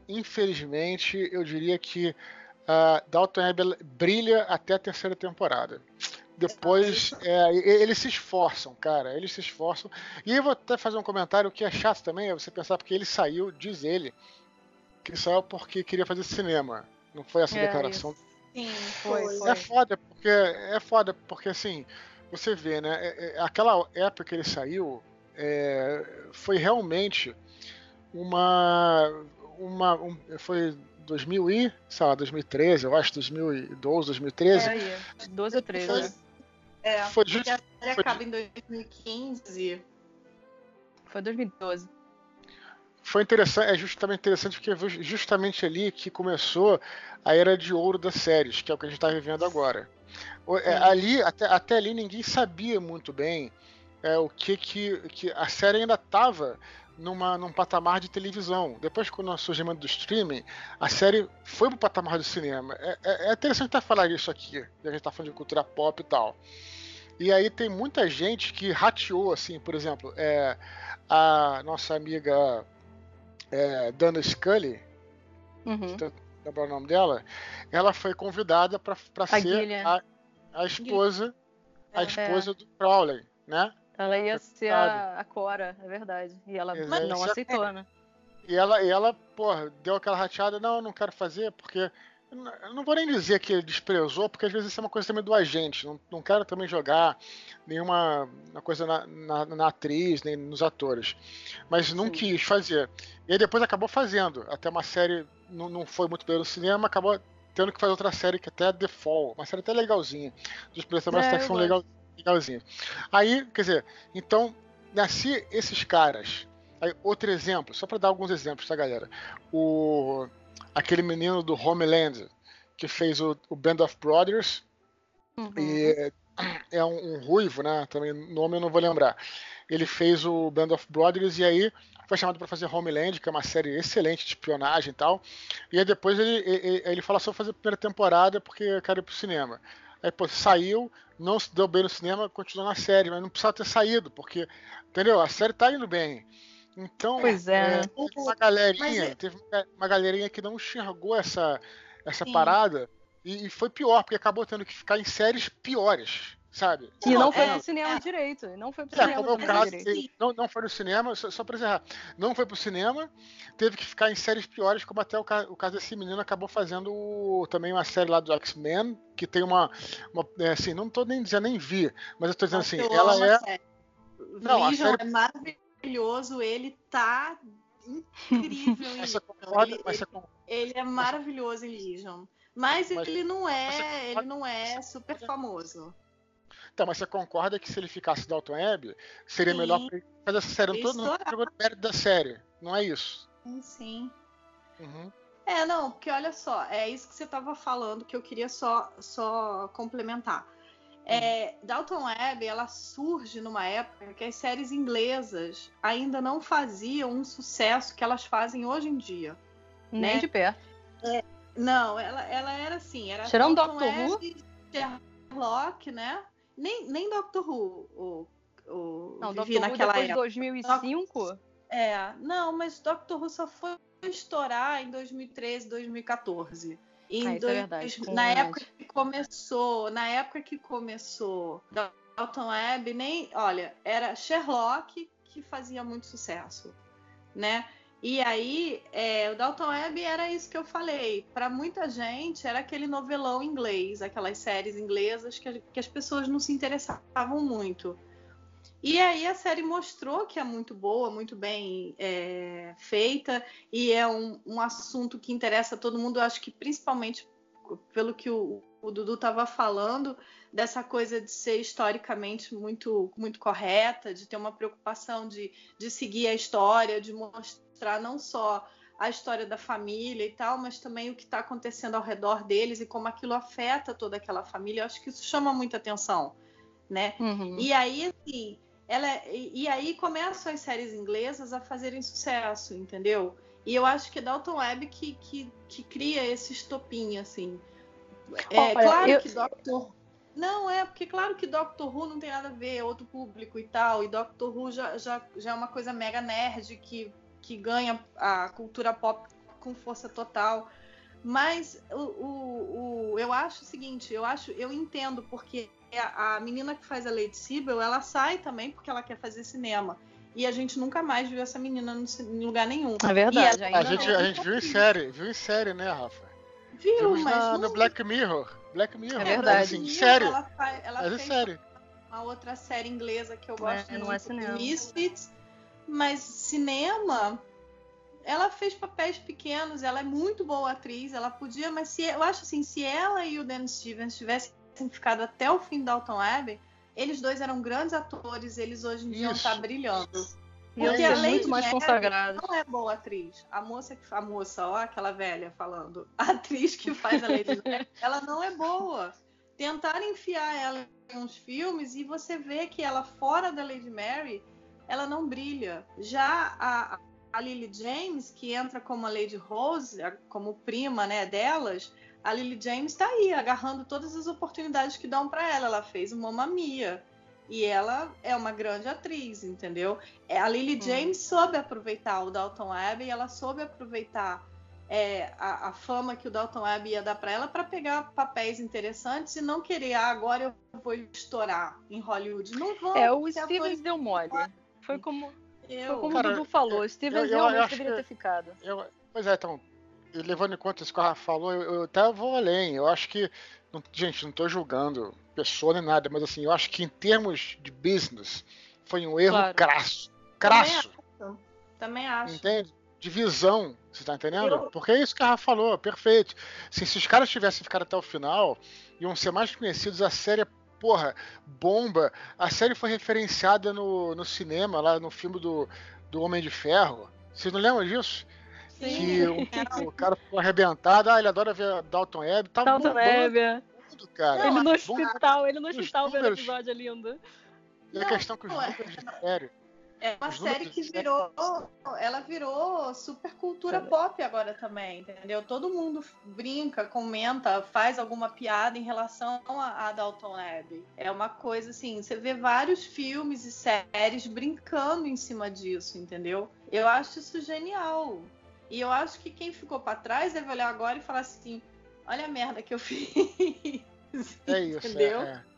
infelizmente, eu diria que uh, Dalton Web brilha até a terceira temporada. Depois, é, eles se esforçam, cara. Eles se esforçam. E eu vou até fazer um comentário que é chato também, é você pensar, porque ele saiu, diz ele, que saiu porque queria fazer cinema. Não foi essa é, declaração. Isso. Sim, foi, foi. É foda, porque. É foda, porque assim, você vê, né? É, é, aquela época que ele saiu é, foi realmente uma. uma um, foi 2000 e, sei lá, 2013, eu acho, 2012, 2013. É, 12 ou 13. Foi, é, foi just, ele acaba em 2015. Foi 2012. Foi interessante, é justamente interessante porque justamente ali que começou a era de ouro das séries, que é o que a gente está vivendo agora. É, ali, até, até ali, ninguém sabia muito bem é, o que, que, que a série ainda estava numa, num patamar de televisão. Depois, com o surgimento do streaming, a série foi pro patamar do cinema. É, é, é interessante até falar isso aqui, a gente está falando de cultura pop e tal. E aí tem muita gente que rateou, assim, por exemplo, é, a nossa amiga é, Dana Scully, uhum. lembrar o nome dela, ela foi convidada para ser a, a, esposa, a é. esposa do Crowley, né? Ela ia ser a, a, Cora, é verdade. E ela Exato. não aceitou, né? E ela, e ela, porra, deu aquela rateada, não, eu não quero fazer, porque. Eu não vou nem dizer que ele desprezou, porque às vezes isso é uma coisa também do agente. Não, não quero também jogar nenhuma coisa na, na, na, atriz, nem nos atores. Mas não Sim. quis fazer. E aí depois acabou fazendo. Até uma série não, não foi muito bem no cinema, acabou tendo que fazer outra série que até é The Fall. Uma série até legalzinha. Dos personagens é, até que são legal, legalzinhos. Aí, quer dizer, então, nasci esses caras. Aí, outro exemplo, só para dar alguns exemplos, tá, galera? O, aquele menino do Homeland, que fez o, o Band of Brothers, uhum. e é um, um, ruivo, né? Também nome eu não vou lembrar. Ele fez o Band of Brothers e aí foi chamado para fazer Homeland, que é uma série excelente de espionagem e tal. E aí depois ele, ele, ele fala só fazer a primeira temporada porque eu quero ir pro cinema. Aí, pô, saiu, não se deu bem no cinema, continuou na série, mas não precisava ter saído, porque, entendeu? A série tá indo bem. Então, pois é, é teve uma galerinha, é... teve uma galerinha que não enxergou essa, essa parada e, e, foi pior, porque acabou tendo que ficar em séries piores sabe? E não, não foi é, pro cinema é. direito. Não foi pro é, cinema como é caso, direito. Não, não foi no cinema, só, só pra encerrar. Não foi pro cinema, teve que ficar em séries piores, como até o, o caso desse menino acabou fazendo o, também uma série lá do X-Men, que tem uma. uma é, assim, não tô nem dizendo nem vi, mas eu tô dizendo assim, ela é. Não, a série... é maravilhoso, ele tá incrível *laughs* em Legion. Ele, ele, ele, é maravilhoso em Legion. Mas, mas ele não é, ele não é super famoso. Então, mas você concorda que se ele ficasse Dalton Web, seria sim. melhor fazer essa série todo mundo jogou mérito da série, não é isso? Sim. Uhum. É, não, porque olha só, é isso que você estava falando que eu queria só, só complementar. É, uhum. Dalton Web, ela surge numa época que as séries inglesas ainda não faziam um sucesso que elas fazem hoje em dia. Nem né? de perto. É, não, ela, ela era assim, era Tirando Doctor Who, Sherlock, né? Nem, nem Doctor Who o, o não, vivi Doctor naquela Who depois época. de 2005? É, não, mas Doctor Who só foi estourar em 2013, 2014. Em ah, dois, é verdade. Na época que começou, na época que começou Dalton Web, nem, olha, era Sherlock que fazia muito sucesso, né? E aí, é, o Dalton Web era isso que eu falei. Para muita gente, era aquele novelão inglês, aquelas séries inglesas que, que as pessoas não se interessavam muito. E aí a série mostrou que é muito boa, muito bem é, feita, e é um, um, assunto que interessa a todo mundo. Eu acho que principalmente pelo que o, o Dudu estava falando, dessa coisa de ser historicamente muito, muito correta, de ter uma preocupação de, de seguir a história, de mostrar não só a história da família e tal, mas também o que está acontecendo ao redor deles e como aquilo afeta toda aquela família. Eu acho que isso chama muita atenção, né? Uhum. E aí, assim, ela, e, e aí começam as séries inglesas a fazerem sucesso, entendeu? E eu acho que é Dalton Webb que, que, que cria esse estopim, assim. É, Olha, claro eu... que Doctor Não, é, porque claro que Doctor Who não tem nada a ver, é outro público e tal, e Doctor Who já, já, já é uma coisa mega nerd que, que ganha a cultura pop com força total. Mas o, o, o, eu acho o seguinte, eu acho, eu entendo porque a, a menina que faz a Lady Sibyl, ela sai também porque ela quer fazer cinema. E a gente nunca mais viu essa menina em lugar nenhum. É verdade. A gente, a gente viu em série, viu em série, né, Rafa? Viu, Vimos mas. Na, no Black Mirror. Black Mirror. É verdade. Assim, sério. Ela, faz, ela mas é fez sério. uma outra série inglesa que eu gosto É, não muito, é cinema. Misfits. Mas cinema, ela fez papéis pequenos, ela é muito boa atriz, ela podia, mas se eu acho assim, se ela e o Dan Stevens tivessem ficado até o fim da Dalton Abbey, eles dois eram grandes atores, eles hoje em dia Isso. estar brilhando. E Porque a Lady mais Mary. Não é boa atriz. A moça, que- a moça, ó, aquela velha falando, a atriz que faz a Lady Mary, *laughs* ela não é boa. Tentaram enfiar ela em uns filmes e você vê que ela fora da Lady Mary, ela não brilha. Já a, a Lily James, que entra como a Lady Rose, como prima, né, delas, a Lily James tá aí agarrando todas as oportunidades que dão para ela. Ela fez o Mamma Mia. E ela é uma grande atriz, entendeu? É, A Lily Hum. James soube aproveitar o Dalton Abbey, ela soube aproveitar é, a, a fama que o Dalton Abbey ia dar para ela para pegar papéis interessantes e não querer, ah, agora eu vou estourar em Hollywood. Não vão. É, o Stevens deu mole. Foi como, eu, foi como Cara, o Dudu falou. Stevens eu- eu realmente acho deveria ter ficado. Pois é, então, levando em conta isso que o Rafa falou, eu, eu até vou além. Eu acho que, não- gente, não tô julgando pessoa nem nada, mas assim, eu acho que em termos de business, foi um erro Claro. crasso. Também Crasso, também acho. entende? De visão, você tá entendendo? Eu- Porque é isso que a Rafa falou, perfeito. Assim, se os caras tivessem ficado até o final, iam ser mais conhecidos, a série, porra, bomba. A série foi referenciada no, no cinema, lá no filme do, do Homem de Ferro. Vocês não lembram disso? que um, o *laughs* cara ficou arrebentado, ah, ele adora ver Dalton Webb, tá Dalton bombando Webb. tudo, cara. Ele no hospital, ele no os hospital vendo o episódio é lindo. E a questão que os não é. números de série. É uma série que virou. Ela virou super cultura pop agora também, entendeu? Todo mundo brinca, comenta, faz alguma piada em relação a, a Dalton Abbey. É uma coisa assim, você vê vários filmes e séries brincando em cima disso, entendeu? Eu acho isso genial. E eu acho que quem ficou pra trás deve olhar agora e falar assim: olha a merda que eu *laughs* fiz. É isso, Entendeu? é. é.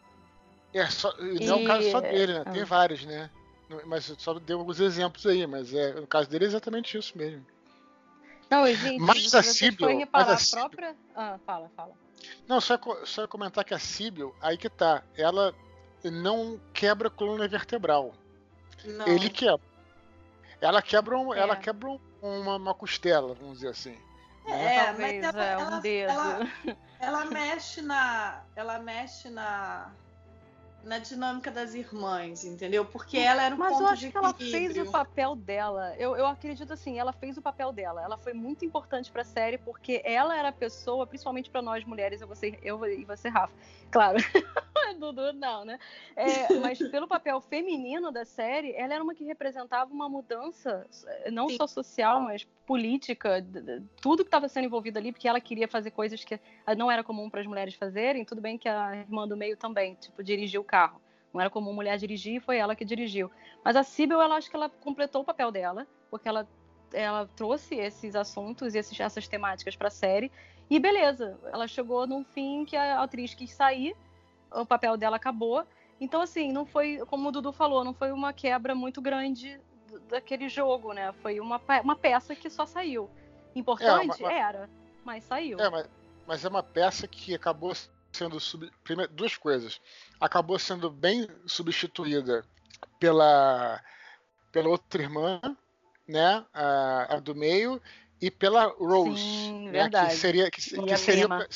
É só, e não é o caso só dele, né? Tem ah. vários, né? Mas só deu alguns exemplos aí, mas é, no caso dele é exatamente isso mesmo. Não, e, gente, Mas se a Sibyl- foi reparar mas a a Sibyl- própria... Ah, fala, fala. Não, só, só comentar que a Sibyl, aí que tá, ela não quebra a coluna vertebral. Não. Ele quebra. Ela quebra, um- É. ela quebra um- uma, uma costela, vamos dizer assim. É, Talvez, mas ela, é, um ela- dedo. ela- ela mexe na. Ela mexe na. Na dinâmica das irmãs, entendeu? Porque ela era um Mas eu acho que ela fez o papel dela. Eu, eu acredito assim, ela fez o papel dela. Ela foi muito importante pra série porque ela era a pessoa, principalmente pra nós mulheres, eu, você, eu e você, Rafa. Claro. *laughs* Dudu, não, né? É, *laughs* mas pelo papel feminino da série, ela era uma que representava uma mudança, não Sim. só social, mas política, tudo que estava sendo envolvido ali, porque ela queria fazer coisas que não era comum para as mulheres fazerem. Tudo bem que a irmã do meio também, tipo, dirigiu o carro. Não era comum mulher dirigir, foi ela que dirigiu. Mas a Sibyl, ela acho que ela completou o papel dela, porque ela, ela trouxe esses assuntos e essas temáticas para a série. E beleza, ela chegou num fim que a atriz quis sair, o papel dela acabou. Então, assim, não foi, como o Dudu falou, não foi uma quebra muito grande daquele jogo, né? Foi uma, uma peça que só saiu. Importante? É, uma- Era, mas saiu. É, mas, mas é uma peça que acabou sendo sub... primeiro, duas coisas. Acabou sendo bem substituída pela pela outra irmã, né, a, a do meio e pela Rose, Sim, né, verdade. que seria que, E que seria prima.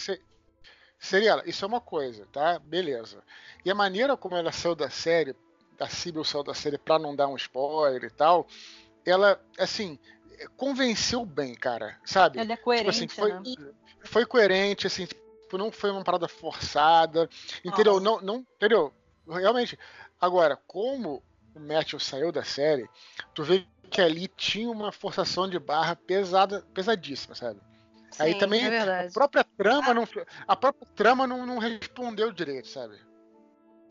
Se- seria ela. Isso é uma coisa, tá? Beleza. E a maneira como ela saiu da série, a Sibyl saiu da série para não dar um spoiler e tal, ela assim convenceu bem, cara, sabe? Ela é Tipo coerente, assim, foi, né? foi coerente, assim, tipo, não foi uma parada forçada, entendeu? Não, não, entendeu? Realmente. Agora, como o Matthew saiu da série, tu vê que ali tinha uma forçação de barra pesada, pesadíssima, sabe? Aí Sim, também é a própria trama não, a própria trama não, não respondeu direito, sabe?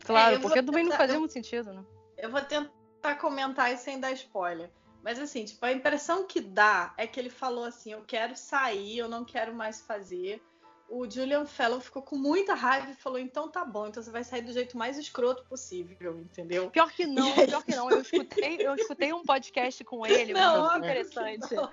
Claro, vou porque também não tentar- fazia eu- muito sentido, né? Eu vou tentar comentar isso sem dar spoiler. Mas assim, tipo, a impressão que dá é que ele falou assim: eu quero sair, eu não quero mais fazer. O Julian Fellow ficou com muita raiva e falou: então tá bom, então você vai sair do jeito mais escroto possível, entendeu? Pior que não, pior que não. Eu escutei, eu escutei um podcast com ele, Não, muito interessante. não.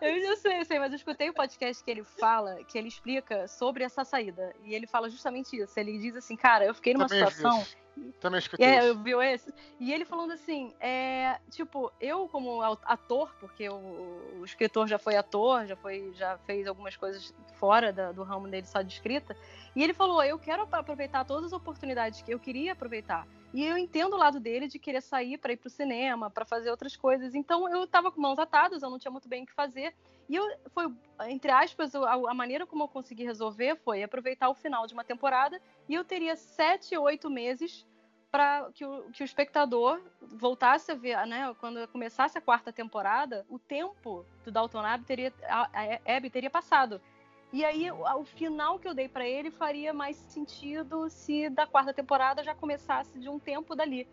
Eu já sei, eu sei, mas eu escutei o podcast que ele fala, que ele explica sobre essa saída. E ele fala justamente isso. Ele diz assim, cara, eu fiquei numa Também situação. isso. Também escutei É, eu viu esse? E ele falando assim, é, tipo, eu como ator, porque o, o escritor já foi ator, já foi, já fez algumas coisas fora da- do ramo dele só de escrita, e ele falou, eu quero aproveitar todas as oportunidades que eu queria aproveitar. E eu entendo o lado dele de querer sair para ir pro cinema, para fazer outras coisas. Então eu tava com mãos atadas, eu não tinha muito bem o que fazer. E eu foi, entre aspas, a, a maneira como eu consegui resolver foi aproveitar o final de uma temporada e eu teria sete, oito meses para que o, que o espectador voltasse a ver, né? Quando começasse a quarta temporada, o tempo do Dalton Abbey teria, a, a teria passado. E aí, o, final que eu dei para ele faria mais sentido se da quarta temporada já começasse de um tempo dali,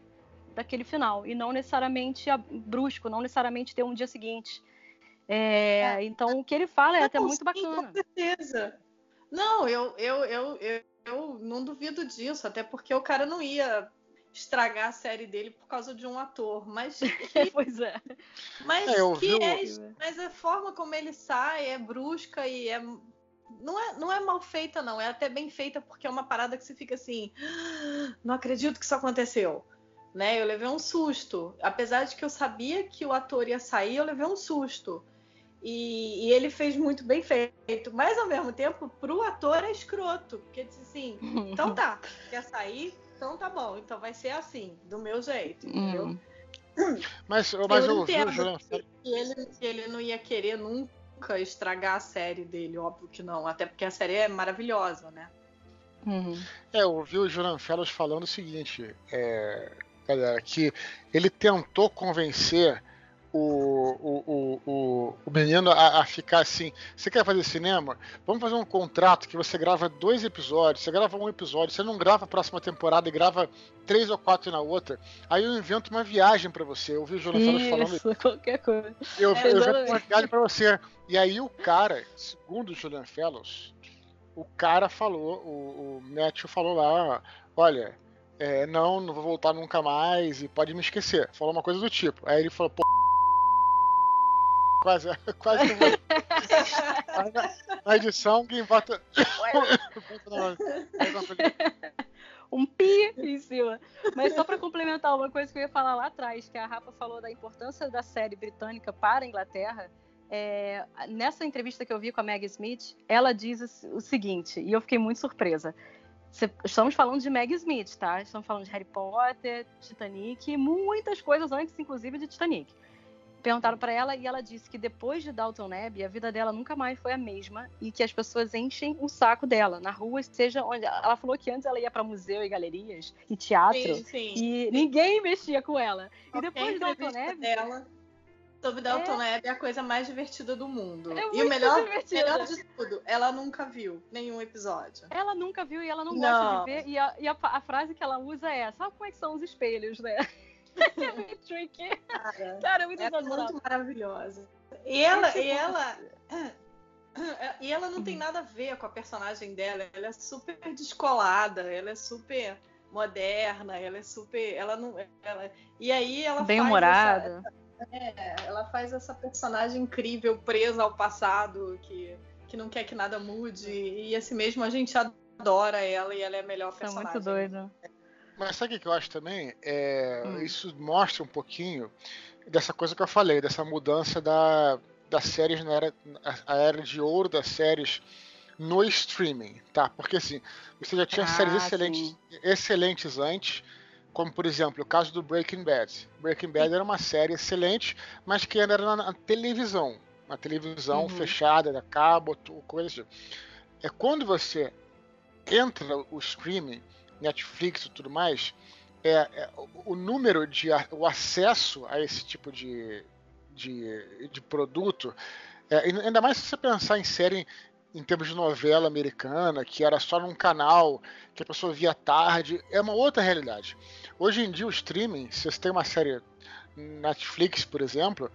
daquele final, e não necessariamente brusco, não necessariamente ter um dia seguinte. É, Então, o que ele fala é até muito bacana. Com certeza. Não, eu, eu, eu, eu, eu não duvido disso, até porque o cara não ia estragar a série dele por causa de um ator. Mas, *laughs* que, pois é. mas, É, que é, mas a forma como ele sai é brusca e é. Não é, não é mal feita, não. É até bem feita, porque é uma parada que você fica assim. "Ah, Não acredito que isso aconteceu. Né? Eu levei um susto. Apesar de que eu sabia que o ator ia sair, eu levei um susto. E, e ele fez muito bem feito. Mas ao mesmo tempo, pro ator é escroto. Porque disse assim, então tá, quer sair? Então tá bom, então vai ser assim, do meu jeito, entendeu? Hum. Mas, mas eu, eu que, que ele, que ele não ia querer nunca estragar a série dele, óbvio que não. Até porque a série é maravilhosa, né? Uhum. É, eu ouvi o Julian Fellows falando o seguinte, é, galera, que ele tentou convencer o, o, o, o, menino a, a ficar assim, você quer fazer cinema? Vamos fazer um contrato que você grava dois episódios, você grava um episódio, você não grava a próxima temporada e grava três ou quatro na outra, aí eu invento uma viagem pra você. Eu ouvi o Julian Fellows falando Isso, *laughs* qualquer coisa. eu, É, eu invento uma viagem pra você. E aí o cara, segundo o Julian Fellows, o cara falou, o, o Matthew falou lá, olha, é, não, não vou voltar nunca mais e pode me esquecer. Falou uma coisa do tipo. Aí ele falou, pô. Quase, *laughs* quase que vou. Na, *laughs* na edição, quem bota. *laughs* um pi em cima. Mas só para complementar uma coisa que eu ia falar lá atrás, que a Rafa falou da importância da série britânica para a Inglaterra. é, nessa entrevista que eu vi com a Meg Smith, ela diz o, seguinte, e eu fiquei muito surpresa. Estamos falando de Meg Smith, tá? Estamos falando de Harry Potter, Titanic, muitas coisas antes, inclusive, de Titanic. Perguntaram para ela e ela disse que depois de Dalton Abbey, a vida dela nunca mais foi a mesma e que as pessoas enchem o saco dela na rua, seja onde. Ela falou que antes ela ia para museu e galerias e teatro Sim, sim. e ninguém mexia com ela. E Qualquer depois de Dalton Abbey, dela sobre Dalton Abbey é a coisa mais divertida do mundo. É e o melhor, divertida. melhor de tudo, ela nunca viu nenhum episódio. ela nunca viu e ela não, Não. gosta de ver. E, a, e a, a frase que ela usa é: sabe como é que são os espelhos, né? É meio tricky. Cara, Cara, é muito é muito maravilhosa. E ela, É tipo- e ela, *clears throat* e ela não tem nada a ver com a personagem dela. Ela é super descolada, ela é super moderna, ela é super, ela não, ela, e aí ela Bem faz humorada. essa- é, ela faz essa personagem incrível presa ao passado que que não quer que nada mude e assim mesmo a gente adora ela e ela é a melhor é personagem. muito doido. Mas sabe o que eu acho também? É, Hum. Isso mostra um pouquinho dessa coisa que eu falei, dessa mudança da, das séries na era, a era de ouro das séries no streaming, tá? Porque assim, você já tinha Ah, séries excelentes, sim. excelentes antes, como por exemplo o caso do Breaking Bad. Breaking Bad era uma série excelente, mas que era na, televisão, na televisão Uhum. fechada, da cabo, coisa assim. É quando você entra o streaming, Netflix e tudo mais, é, é, o, número de o acesso a esse tipo de, de, de produto, é, ainda mais se você pensar em série em termos de novela americana, que era só num canal, que a pessoa via tarde, é uma outra realidade. Hoje em dia, o streaming, se você tem uma série Netflix, por exemplo,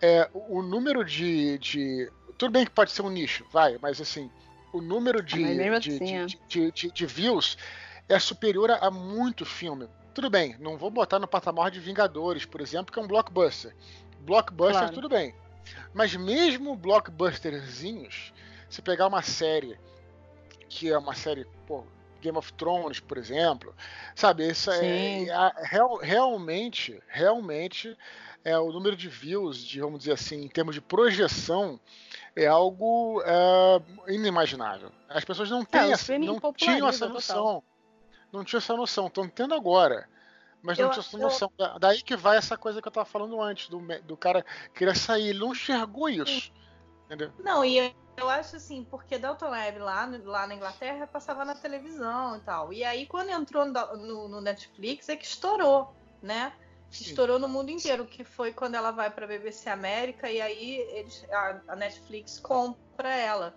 é, o número de, de. Tudo bem que pode ser um nicho, vai, mas assim, o número de, de, assim, de, de, de, views é superior a, muito filme. Tudo bem, não vou botar no patamar de Vingadores, por exemplo, que é um blockbuster. Blockbuster, claro. tudo bem. Mas mesmo blockbusterzinhos, se pegar uma série que é uma série, pô, Game of Thrones, por exemplo, sabe, isso é, é, real, realmente, realmente é o número de views, de, vamos dizer assim, em termos de projeção, é algo é, inimaginável. As pessoas não, têm, é, essa, não tinham essa noção. Total. Não tinham essa noção, estão tendo agora. Mas não tinha essa noção. Eu... Daí que vai essa coisa que eu estava falando antes, do, do cara querer sair. Ele não enxergou isso. Entendeu? Não, e eu acho assim, porque Dalton Web lá, lá na Inglaterra passava na televisão e tal. E aí, quando entrou no, no, no Netflix, é que estourou, né? Estourou no mundo inteiro, que foi quando ela vai para a BBC América e aí eles, a, a, Netflix compra ela.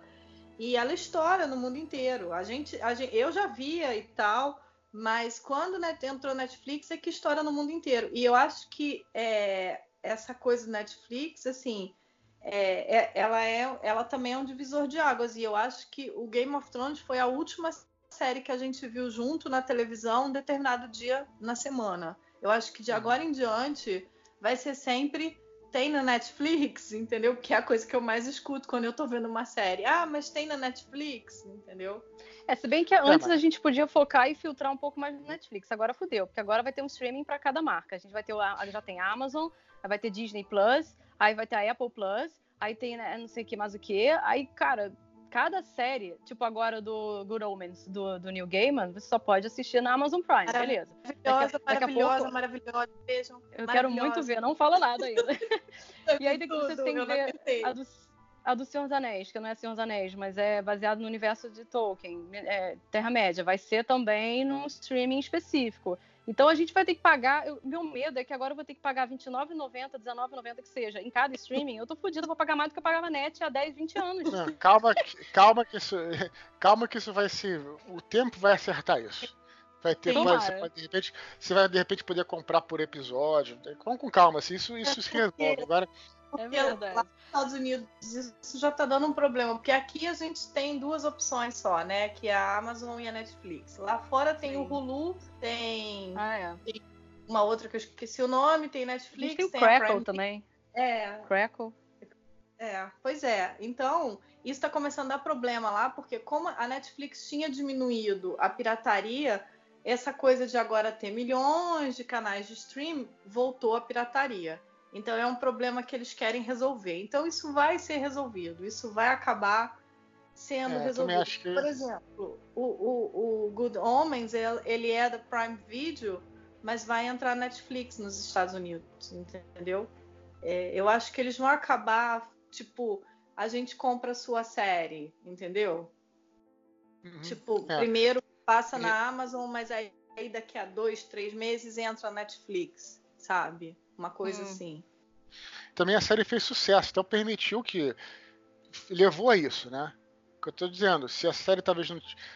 E ela estoura no mundo inteiro. A gente, a gente eu já via e tal, mas quando né, entrou Netflix é que estoura no mundo inteiro. E eu acho que é, essa coisa do Netflix, assim, é, é, ela, é, ela também é um divisor de águas. E eu acho que o Game of Thrones foi a última série que a gente viu junto na televisão um determinado dia na semana. Eu acho que de agora em diante vai ser sempre tem na Netflix, entendeu? Que é a coisa que eu mais escuto quando eu tô vendo uma série. Ah, mas tem na Netflix, entendeu? É, se bem que antes a gente podia focar e filtrar um pouco mais no Netflix. Agora fudeu, porque agora vai ter um streaming para cada marca. A gente vai ter, já tem Amazon, vai ter Disney Plus, Aí vai ter a Apple Plus, aí tem né, não sei o que mais o que. Aí, cara, cada série, tipo agora do Good Omens, do, do Neil Gaiman, você só pode assistir na Amazon Prime, beleza. Maravilhosa, daqui, maravilhosa, pouco, maravilhosa. Vejam. Eu quero muito ver, não fala nada ainda. *laughs* *laughs* e aí daqui você tem que ver a do, a do Senhor dos Anéis, que não é Senhor dos Anéis, mas é baseado no universo de Tolkien, é, Terra-média. Vai ser também num streaming específico. Então a gente vai ter que pagar. Eu, meu medo é que agora eu vou ter que pagar R$29,90, R$19,90 que seja, em cada streaming. Eu tô fodido, vou pagar mais do que eu pagava net há 10, 20 anos. Não, calma, calma que isso. *laughs* Calma que isso vai se. O tempo vai acertar isso. Vai ter, vai, você, vai, de repente, você vai de repente poder comprar por episódio. Vamos com calma, assim, isso, isso é se resolve. Agora, é verdade. Lá nos Estados Unidos isso já está dando um problema, porque aqui a gente tem duas opções só, né? Que é a Amazon e a Netflix. Lá fora tem Sim. o Hulu, tem, ah, é. tem, uma outra que eu esqueci o nome, tem Netflix, tem o Crackle também. É. Crackle. É, pois é. Então, isso está começando a dar problema lá, porque como a Netflix tinha diminuído a pirataria, essa coisa de agora ter milhões de canais de stream voltou à pirataria. Então é um problema que eles querem resolver. Então isso vai ser resolvido, isso vai acabar sendo é, resolvido. Que... Por exemplo, o, o, o, Good Omens ele é da Prime Video, mas vai entrar na Netflix nos Estados Unidos, entendeu? É, eu acho que eles vão acabar tipo a gente compra a sua série, entendeu? Uhum. Tipo, é. primeiro passa na Amazon, mas aí, aí daqui a dois, três meses entra na Netflix, sabe? Uma coisa hum. assim. Também a série fez sucesso, então permitiu que levou a isso, né? O que eu tô dizendo, se a série talvez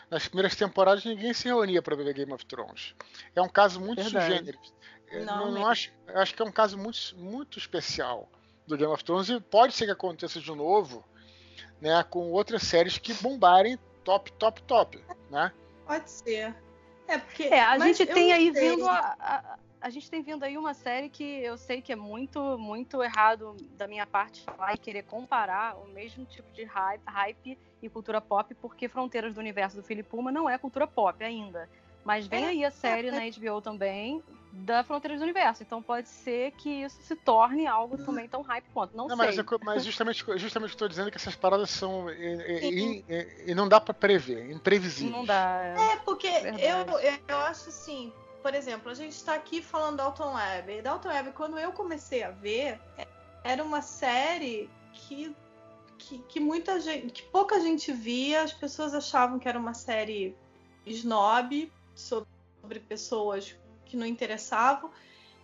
nas primeiras temporadas ninguém se reunia para ver Game of Thrones. É um caso muito sugênero. Não, não, não acho, acho que é um caso muito, muito especial do Game of Thrones e pode ser que aconteça de novo, né, com outras séries que bombarem top, top, top, né? Pode ser. É porque é, a gente tem aí vindo a, a gente tem vindo aí uma série que eu sei que é muito, muito errado da minha parte falar e querer comparar o mesmo tipo de hype, hype e cultura pop, porque Fronteiras do Universo do Philip Puma não é cultura pop ainda. Mas vem é, aí a série é, na HBO também da Fronteiras do Universo. Então pode ser que isso se torne algo também tão hype quanto. Não, não sei. Mas, mas justamente, justamente estou dizendo que essas paradas são. E, e, e, e não dá para prever, imprevisíveis. Não dá. É, é porque eu, eu acho assim, por exemplo, a gente está aqui falando Dalton Web. Dalton Web, quando eu comecei a ver, era uma série que, que, que, muita gente, que pouca gente via. As pessoas achavam que era uma série snob sobre pessoas que não interessavam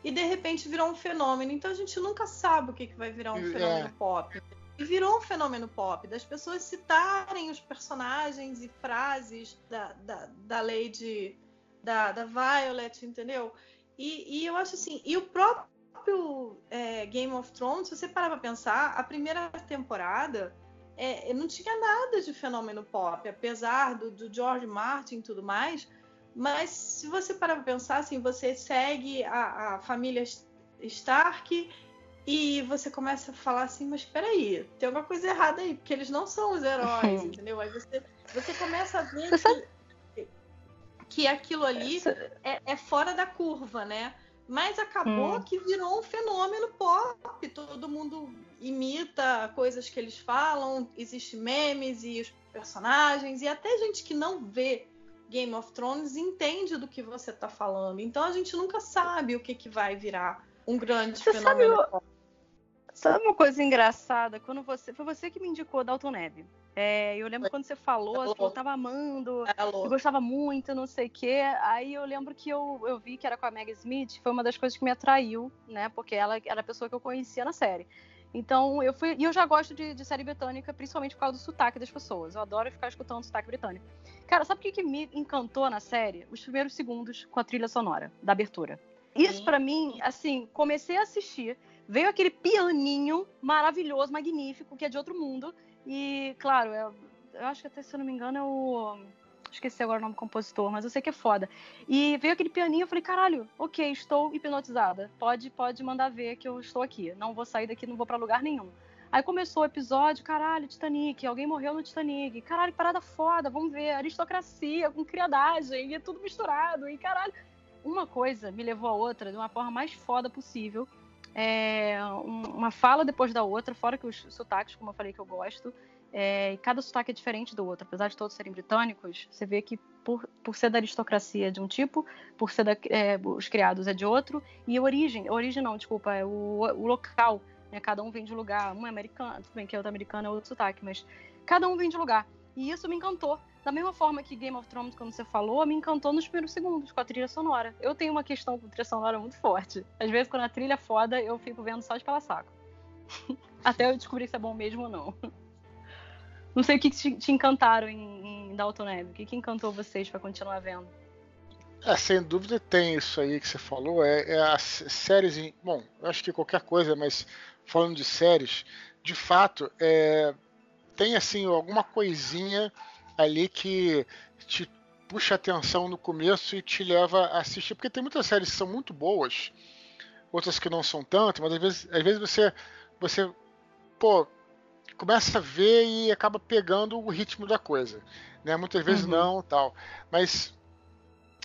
e de repente virou um fenômeno. Então a gente nunca sabe o que, que vai virar um é. fenômeno pop. E virou um fenômeno pop, das pessoas citarem os personagens e frases da, da, da Lady, da, da Violet, entendeu? E, e eu acho assim, e o próprio é, Game of Thrones, se você parar pra pensar, a primeira temporada é, não tinha nada de fenômeno pop, apesar do, do George Martin e tudo mais. Mas se você parar pra pensar, assim, você segue a, a família Stark e você começa a falar assim, mas peraí, tem alguma coisa errada aí, porque eles não são os heróis, *laughs* entendeu? Aí você, você começa a ver que, que aquilo ali é, é, fora da curva, né? Mas acabou hum. que virou um fenômeno pop. Todo mundo imita coisas que eles falam, existe memes e os personagens, e até gente que não vê Game of Thrones entende do que você está falando. Então a gente nunca sabe o que, que vai virar um grande você fenômeno. Sabe, sabe uma coisa engraçada? Quando você foi você que me indicou Dalton Neb. É, eu lembro quando você falou, você falou, tava amando, eu gostava muito, não sei o quê. Aí eu lembro que eu, eu vi que era com a Meg Smith, foi uma das coisas que me atraiu, né? Porque ela era a pessoa que eu conhecia na série. Então eu fui. E eu já gosto de, de, série britânica, principalmente por causa do sotaque das pessoas. Eu adoro ficar escutando o sotaque britânico. Cara, sabe o que, que me encantou na série? Os primeiros segundos com a trilha sonora da abertura. Isso para mim, assim, comecei a assistir, veio aquele pianinho maravilhoso, magnífico, que é de outro mundo. E, claro, eu, eu acho que até, se eu não me engano, é o esqueci agora o nome do compositor, mas eu sei que é foda. E veio aquele pianinho, eu falei, caralho, ok, estou hipnotizada. Pode, pode mandar ver que eu estou aqui. Não vou sair daqui, não vou para lugar nenhum. Aí começou o episódio, caralho, Titanic, alguém morreu no Titanic, caralho, parada foda, vamos ver, aristocracia, com criadagem, e é tudo misturado, e caralho. Uma coisa me levou a outra de uma forma mais foda possível. É, uma fala depois da outra, fora que os sotaques, como eu falei que eu gosto. É, cada sotaque é diferente do outro. Apesar de todos serem britânicos, você vê que por, por ser da aristocracia de um tipo, por ser da, é, os criados é de outro, e a origem, origem não, desculpa, é o, o local, né? Cada um vem de lugar, um é americano, tudo bem que é outro americano é outro sotaque, mas cada um vem de lugar. E isso me encantou. Da mesma forma que Game of Thrones, como você falou, me encantou nos primeiros segundos com a trilha sonora. Eu tenho uma questão com trilha sonora muito forte. Às vezes, quando a trilha é foda, eu fico vendo só de pela saco. *laughs* Até eu descobrir se é bom mesmo ou não. Não sei o que te, encantaram em, em Dalton Neb. O que, que encantou vocês para continuar vendo? É, sem dúvida tem isso aí que você falou. É, é as séries. Em, bom, eu acho que qualquer coisa, mas falando de séries, de fato, é, tem assim alguma coisinha ali que te puxa atenção no começo e te leva a assistir. Porque tem muitas séries que são muito boas, outras que não são tanto, mas às vezes, às vezes você, você pô, começa a ver e acaba pegando o ritmo da coisa. Né? Muitas vezes uhum. não tal. Mas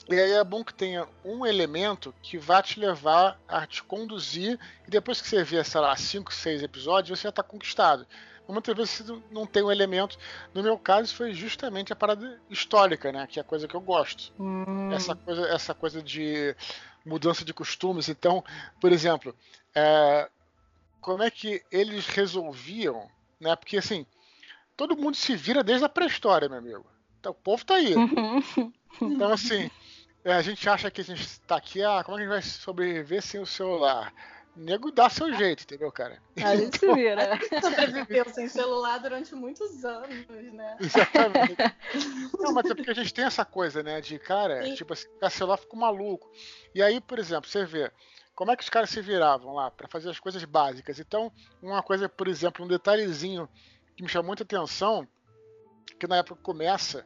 e aí é bom que tenha um elemento que vá te levar a te conduzir e depois que você vê, sei lá, cinco, seis episódios, você já está conquistado. Muitas vezes não tem um elemento. No meu caso, foi justamente a parada histórica, né? Que é a coisa que eu gosto. Hum. Essa, coisa, essa coisa de mudança de costumes. Então, por exemplo, é, como é que eles resolviam né? Porque assim, todo mundo se vira desde a pré-história, meu amigo. Então, o povo tá aí. Uhum. Então, assim, é, a gente acha que a gente está aqui, ah, como é que a gente vai sobreviver sem o celular? Nego dá seu jeito, entendeu, cara? A gente se vira. *laughs* Sobreviveu sem celular durante muitos anos, né? Exatamente. *laughs* Não, mas é porque a gente tem essa coisa, né? De, cara, Sim. tipo assim, o celular fica maluco. E aí, por exemplo, você vê, como é que os caras se viravam lá para fazer as coisas básicas? Então, uma coisa, por exemplo, um detalhezinho que me chamou muita atenção, que na época começa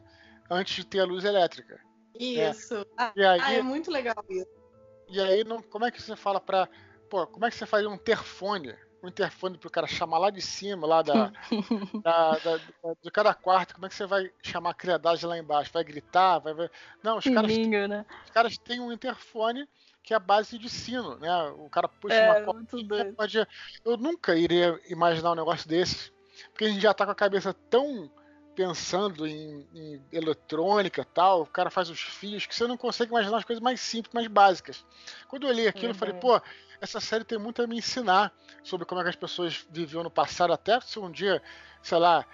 antes de ter a luz elétrica. Né? Isso. Né? Ah, e aí, ah, é muito legal isso. E aí, não, como é que você fala para, pô, como é que você faria um interfone? Um interfone para o cara chamar lá de cima, lá da, da, *laughs* da, da, de cada quarto, como é que você vai chamar a criadagem lá embaixo? Vai gritar? Vai, vai... Não, os caras, né? os caras têm um interfone que é a base de sino, né? O cara puxa é, uma corda. Pode... Eu nunca iria imaginar um negócio desse, porque a gente já tá com a cabeça tão pensando em, em eletrônica tal, o cara faz os fios que você não consegue imaginar as coisas mais simples, mais básicas. Quando eu olhei aquilo, uhum. eu falei, uhum. pô, essa série tem muito a me ensinar sobre como é que as pessoas viviam no passado, até se um dia, sei lá,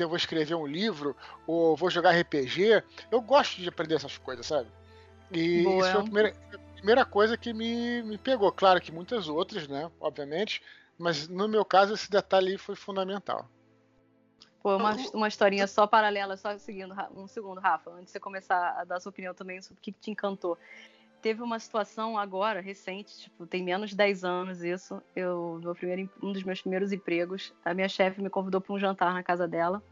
eu vou escrever um livro ou vou jogar RPG, eu gosto de aprender essas coisas, sabe? E Boa. isso foi a primeira, a primeira coisa que me, me pegou. Claro que muitas outras, né? Obviamente. Mas no meu caso, esse detalhe foi fundamental. Pô, uma, uma historinha só paralela, só seguindo um segundo, Rafa, antes de você começar a dar sua opinião também sobre o que te encantou. Teve uma situação agora, recente, tipo, tem menos de 10 anos isso. Eu, meu primeiro, um dos meus primeiros empregos, a minha chefe me convidou para um jantar na casa dela.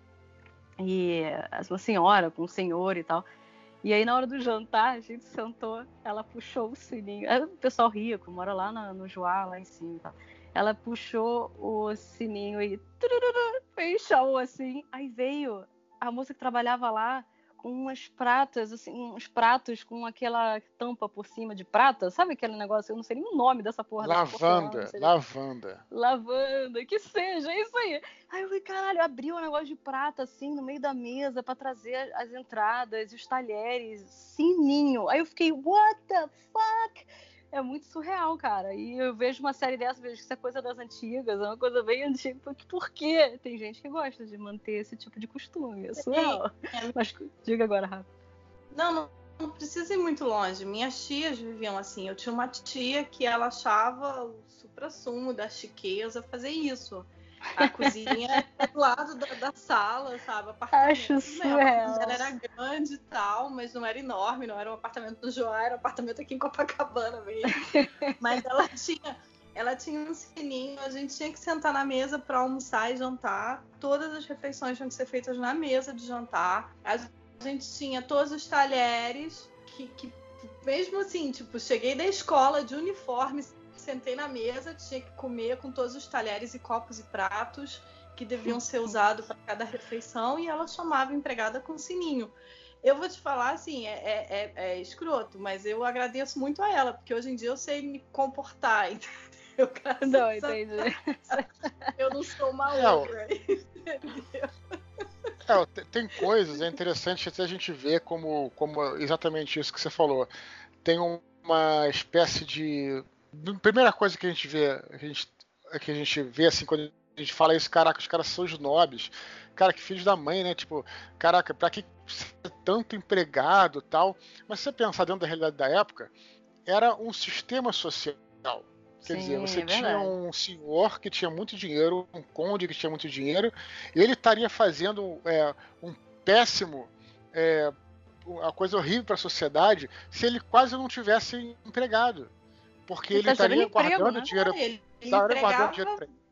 E uma senhora com um senhor e tal. E aí, na hora do jantar, a gente sentou, ela puxou o sininho. É o pessoal rico, mora lá no, Joá, lá em cima e tal. Ela puxou o sininho e fez show assim. Aí veio a moça que trabalhava lá umas pratas, assim, uns pratos com aquela tampa por cima de prata, sabe aquele negócio? Eu não sei nem o nome dessa porra. Lavanda, dessa porra, lavanda. Lavanda, que seja, é isso aí. Aí eu falei, caralho, abriu um negócio de prata assim no meio da mesa para trazer as entradas, os talheres, sininho. Aí eu fiquei, what the fuck? É muito surreal, cara. E eu vejo uma série dessa, vejo que isso é coisa das antigas, é uma coisa bem antiga. Por quê? Tem gente que gosta de manter esse tipo de costume. É surreal. É, é... Mas diga agora, Rafa. Não, não, não precisa ir muito longe. Minhas tias viviam assim. Eu tinha uma tia que ela achava o supra-sumo da chiqueza fazer isso. A cozinha é do lado da, da sala, sabe? Apartamento Acho surreal. Ela era grande e tal, mas não era enorme, não era um apartamento do Joá, era um apartamento aqui em Copacabana mesmo. *laughs* mas ela tinha, ela tinha um sininho, a gente tinha que sentar na mesa para almoçar e jantar. Todas as refeições tinham que ser feitas na mesa de jantar. A gente tinha todos os talheres que, que mesmo assim, tipo, cheguei da escola de uniforme sentei na mesa, tinha que comer com todos os talheres e copos e pratos que deviam ser usados para cada refeição e ela chamava a empregada com sininho. Eu vou te falar assim, é, é, é, é, escroto, mas eu agradeço muito a ela, porque hoje em dia eu sei me comportar, *laughs* entendeu? Não, entendi. Eu não sou uma outra, *laughs* entendeu? É, tem coisas, é interessante até a gente ver como, como exatamente isso que você falou. Tem uma espécie de primeira coisa que a gente vê, a gente, que a gente vê assim quando a gente fala isso, caraca, os caras são os nobres. Cara, que filhos da mãe, né? Tipo, caraca, pra que tanto empregado tal? Mas se você pensar dentro da realidade da época, era um sistema social. Quer Sim, dizer, você é tinha um senhor que tinha muito dinheiro, um conde que tinha muito dinheiro, e ele estaria fazendo é, um péssimo, é, uma coisa horrível para a sociedade se ele quase não tivesse empregado. Porque ele, ele tá estaria guardando né? dinheiro. Ele, ele estaria guardando dinheiro pra ele.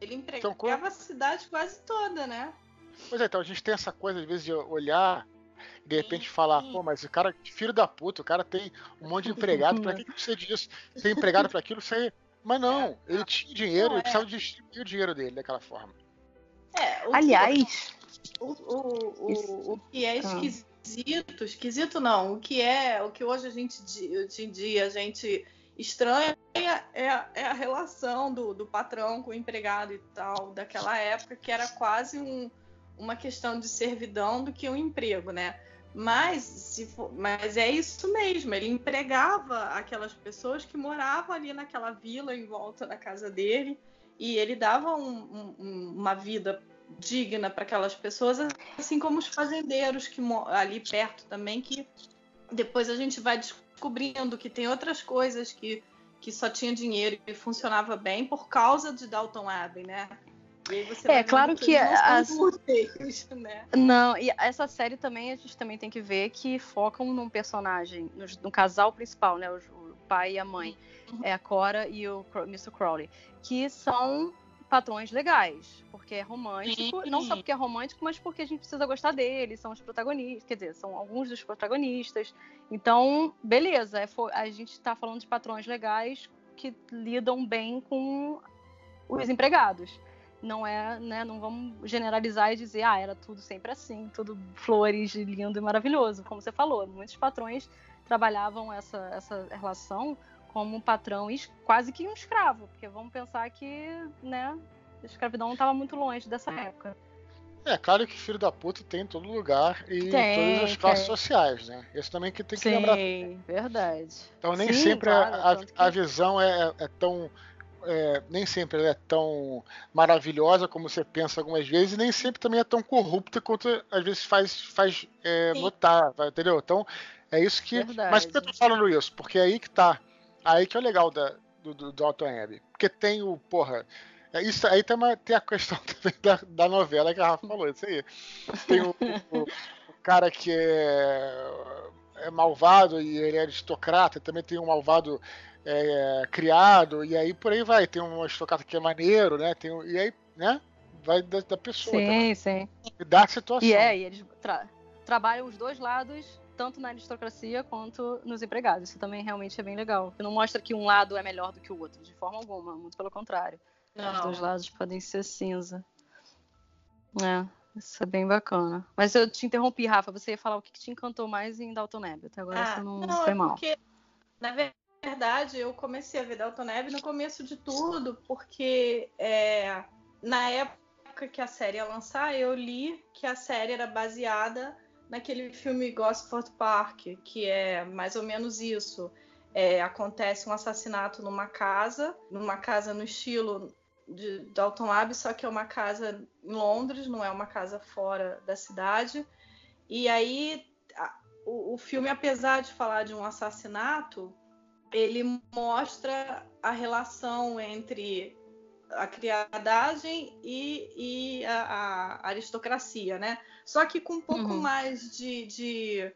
Ele empregava então, a cidade quase toda, né? Pois é, então a gente tem essa coisa, às vezes, de olhar e de repente falar, pô, mas o cara, filho da puta, o cara tem um monte de empregado, pra que, que precisa disso? Tem empregado para aquilo, isso Mas não, é, ele tinha dinheiro, não, ele é. precisava distribuir o dinheiro dele daquela forma. É, Aliás, que, o, o, o, o, que é ah. esquisito, esquisito não, o que é, o que hoje a gente, hoje em dia a gente estranha é a, é a relação do, do, patrão com o empregado e tal, daquela época, que era quase um, uma questão de servidão do que um emprego, né? Mas, for, mas é isso mesmo, ele empregava aquelas pessoas que moravam ali naquela vila em volta da casa dele e ele dava um, um, uma vida digna para aquelas pessoas, assim como os fazendeiros que ali perto também, que depois a gente vai descobrir descobrindo que tem outras coisas que, que só tinha dinheiro e funcionava bem por causa de Dalton Abbey, né? é claro que, que as... úteis, né? não e essa série também a gente também tem que ver que focam num personagem no, no casal principal né o, o, pai e a mãe uhum. é a Cora e o Mr. Crowley que são patrões legais, porque é romântico, Sim. não só porque é romântico, mas porque a gente precisa gostar deles, são os protagonistas, quer dizer, são alguns dos protagonistas. Então, beleza, é, a gente está falando de patrões legais que lidam bem com os empregados. Não é, né, não vamos generalizar e dizer, ah, era tudo sempre assim, tudo flores, lindo e maravilhoso, como você falou. Muitos patrões trabalhavam essa, essa relação como um patrão quase que um escravo, porque vamos pensar que, né, a escravidão não estava muito longe dessa época. É, claro que filho da puta tem em todo lugar e tem, todas as classes tem. sociais, né? Isso também que tem que Sim, lembrar. Sim, verdade. Então nem Sim, sempre claro, a, a, que... a, visão é, é tão. É, nem sempre é tão maravilhosa como você pensa algumas vezes, e nem sempre também é tão corrupta quanto às vezes faz, faz é, notar, entendeu? Então, é isso que. Verdade. Mas por que eu tô falando isso? Porque é aí que tá Aí que é o legal da, do, do Dalton Abbey. porque tem o, porra, é isso aí tem, uma, tem a questão *laughs* também da, da novela que a Rafa falou, isso aí. Tem o, o, o cara que é, é, malvado e ele é aristocrata, também tem um malvado é, criado, e aí por aí vai. Tem um aristocrata que é maneiro, né? Tem, e aí, né? Vai da, da pessoa. Sim, também. sim. E da situação. E é, e eles tra trabalham os dois lados tanto na aristocracia quanto nos empregados. Isso também realmente é bem legal. Não mostra que um lado é melhor do que o outro, de forma alguma, muito pelo contrário. Não. Os dois lados podem ser cinza. É, isso é bem bacana. Mas eu te interrompi, Rafa. Você ia falar o que te encantou mais em Dalton Abbey. Até agora ah, você não, não foi é mal. Porque, na verdade, eu comecei a ver Dalton Abbey no começo de tudo, porque é, na época que a série ia lançar, eu li que a série era baseada naquele filme Gosford Park, que é mais ou menos isso. É, acontece um assassinato numa casa, numa casa no estilo de Dalton Abbey, só que é uma casa em Londres, não é uma casa fora da cidade. E aí a, o, o filme, apesar de falar de um assassinato, ele mostra a relação entre a criadagem e, e a, a, aristocracia, né? Só que com um pouco uhum. mais de, de,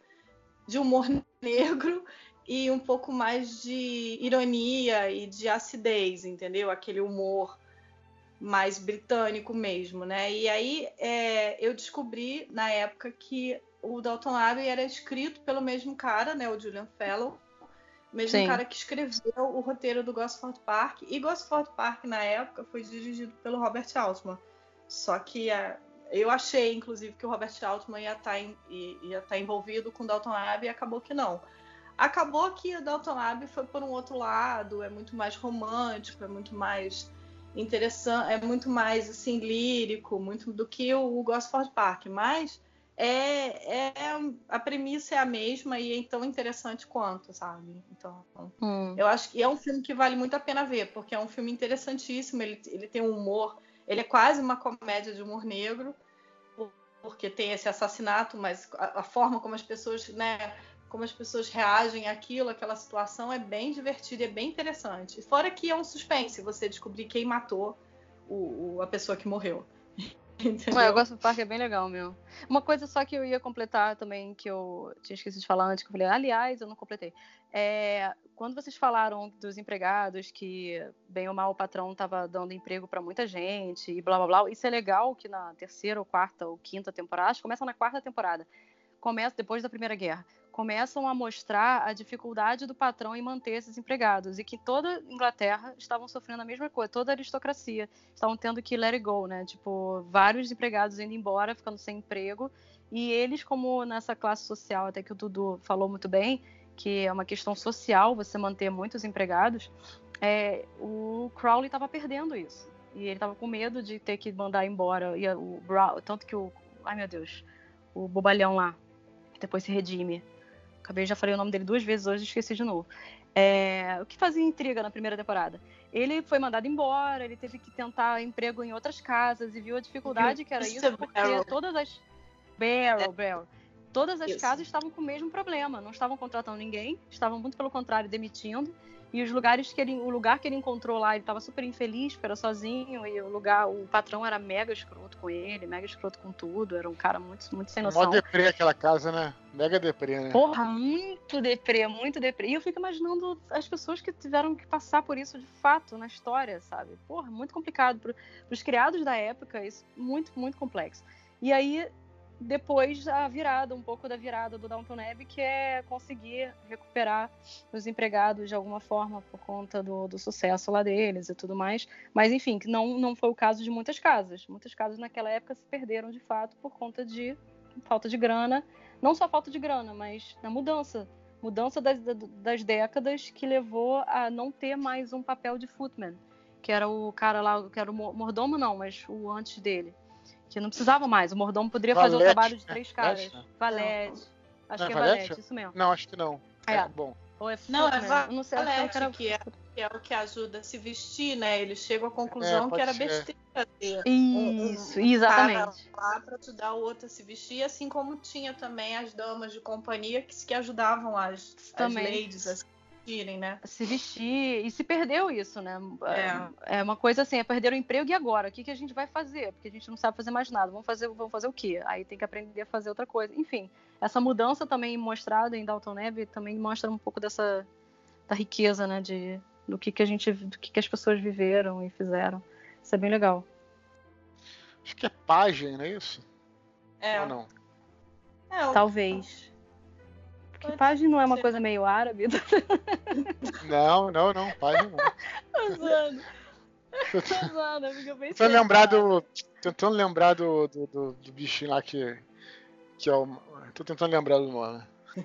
de, humor negro e um pouco mais de ironia e de acidez, entendeu? Aquele humor mais britânico mesmo, né? E aí é, eu descobri na época que o Dalton Abbey era escrito pelo mesmo cara, né? O Julian Fellow, mesmo Sim. cara que escreveu o roteiro do Gosford Park. E Gosford Park na época foi dirigido pelo Robert Altman. Só que é, eu achei, inclusive, que o Robert Altman ia estar, tá estar tá envolvido com Dalton Abbey e acabou que não. Acabou que o Dalton Abbey foi por um outro lado, é muito mais romântico, é muito mais interessante, é muito mais assim lírico, muito do que o, Gosford Park, mas é, é, a premissa é a mesma e é tão interessante quanto, sabe? Então, hum. eu acho que é um filme que vale muito a pena ver, porque é um filme interessantíssimo, ele, ele tem um humor, ele é quase uma comédia de humor negro, porque tem esse assassinato, mas a, a forma como as pessoas, né, como as pessoas reagem àquilo, aquela situação, é bem divertido, é bem interessante. Fora que é um suspense você descobrir quem matou o, o, a pessoa que morreu. *laughs* Ué, eu gosto do parque, é bem legal, meu. Uma coisa só que eu ia completar também, que eu tinha esquecido de falar antes, que eu falei, aliás, eu não completei. É, quando vocês falaram dos empregados, que bem ou mal o patrão estava dando emprego para muita gente e blá blá blá, isso é legal que na terceira ou quarta ou quinta temporada, acho que começa na quarta temporada, começa depois da Primeira Guerra, começam a mostrar a dificuldade do patrão em manter esses empregados e que toda a Inglaterra estavam sofrendo a mesma coisa, toda a aristocracia. Estavam tendo que let it go, né? Tipo, vários empregados indo embora, ficando sem emprego. E eles, como nessa classe social, até que o Dudu falou muito bem, que é uma questão social você manter muitos empregados, é, o Crowley estava perdendo isso. E ele estava com medo de ter que mandar embora. E o tanto que o ai meu Deus o bobalhão lá depois se redime. Acabei, já falei o nome dele duas vezes hoje, esqueci de novo. É, o que fazia intriga na primeira temporada? Ele foi mandado embora, ele teve que tentar emprego em outras casas e viu a dificuldade que era isso, porque todas as. Barrel, é. Barrel. Todas as isso. casas estavam com o mesmo problema, não estavam contratando ninguém, estavam muito pelo contrário demitindo. E os lugares que ele, o lugar que ele encontrou lá, ele estava super infeliz, porque era sozinho, e o lugar, o patrão era mega escroto com ele, mega escroto com tudo, era um cara muito, muito sem noção. Mó deprê aquela casa, né? Mega deprê, né? Porra, muito deprê, muito deprê. E eu fico imaginando as pessoas que tiveram que passar por isso de fato na história, sabe? Porra, muito complicado. Para os criados da época, isso muito, muito complexo. E aí depois a virada, um pouco da virada do Downton Abbey, que é conseguir recuperar os empregados de alguma forma por conta do, do sucesso lá deles e tudo mais. Mas enfim, não, não foi o caso de muitas casas. Muitas casas naquela época se perderam de fato por conta de falta de grana. Não só falta de grana, mas na mudança. Mudança das, das décadas que levou a não ter mais um papel de footman, que era o cara lá, que era o mordomo, não, mas o antes dele que não precisava mais. O mordomo poderia Valete, fazer o trabalho de três caras. Valete. Acho não, que é Valete, Valete, isso mesmo. Não, acho que não. É, é bom. Ou é não, é Valete, não sei, que, era... que, é, que é o que ajuda a se vestir, né? Eles chegam à conclusão é, que era besteira ter Isso, um, um exatamente. lá para ajudar o outro a se vestir, assim como tinha também as damas de companhia que, que ajudavam as, também. as ladies. Assim. Vestirem, né? Se vestir. E se perdeu isso, né? É, é uma coisa assim, é perder o emprego e agora? O que, que a gente vai fazer? Porque a gente não sabe fazer mais nada. Vamos fazer, vamos fazer o quê? Aí tem que aprender a fazer outra coisa. Enfim, essa mudança também mostrada em Dalton Neve também mostra um pouco dessa da riqueza, né? De, do que, que a gente. do que, que as pessoas viveram e fizeram. Isso é bem legal. Acho que é página, não é isso? É. Ou não? É, Talvez. Porque página não é uma coisa meio árabe? *laughs* Não, não, não, página não. *laughs* Porque eu pensei. Tentando lembrar do. Tentando lembrar do, do, do, do bichinho lá que. Que é o. Tô tentando lembrar do nome.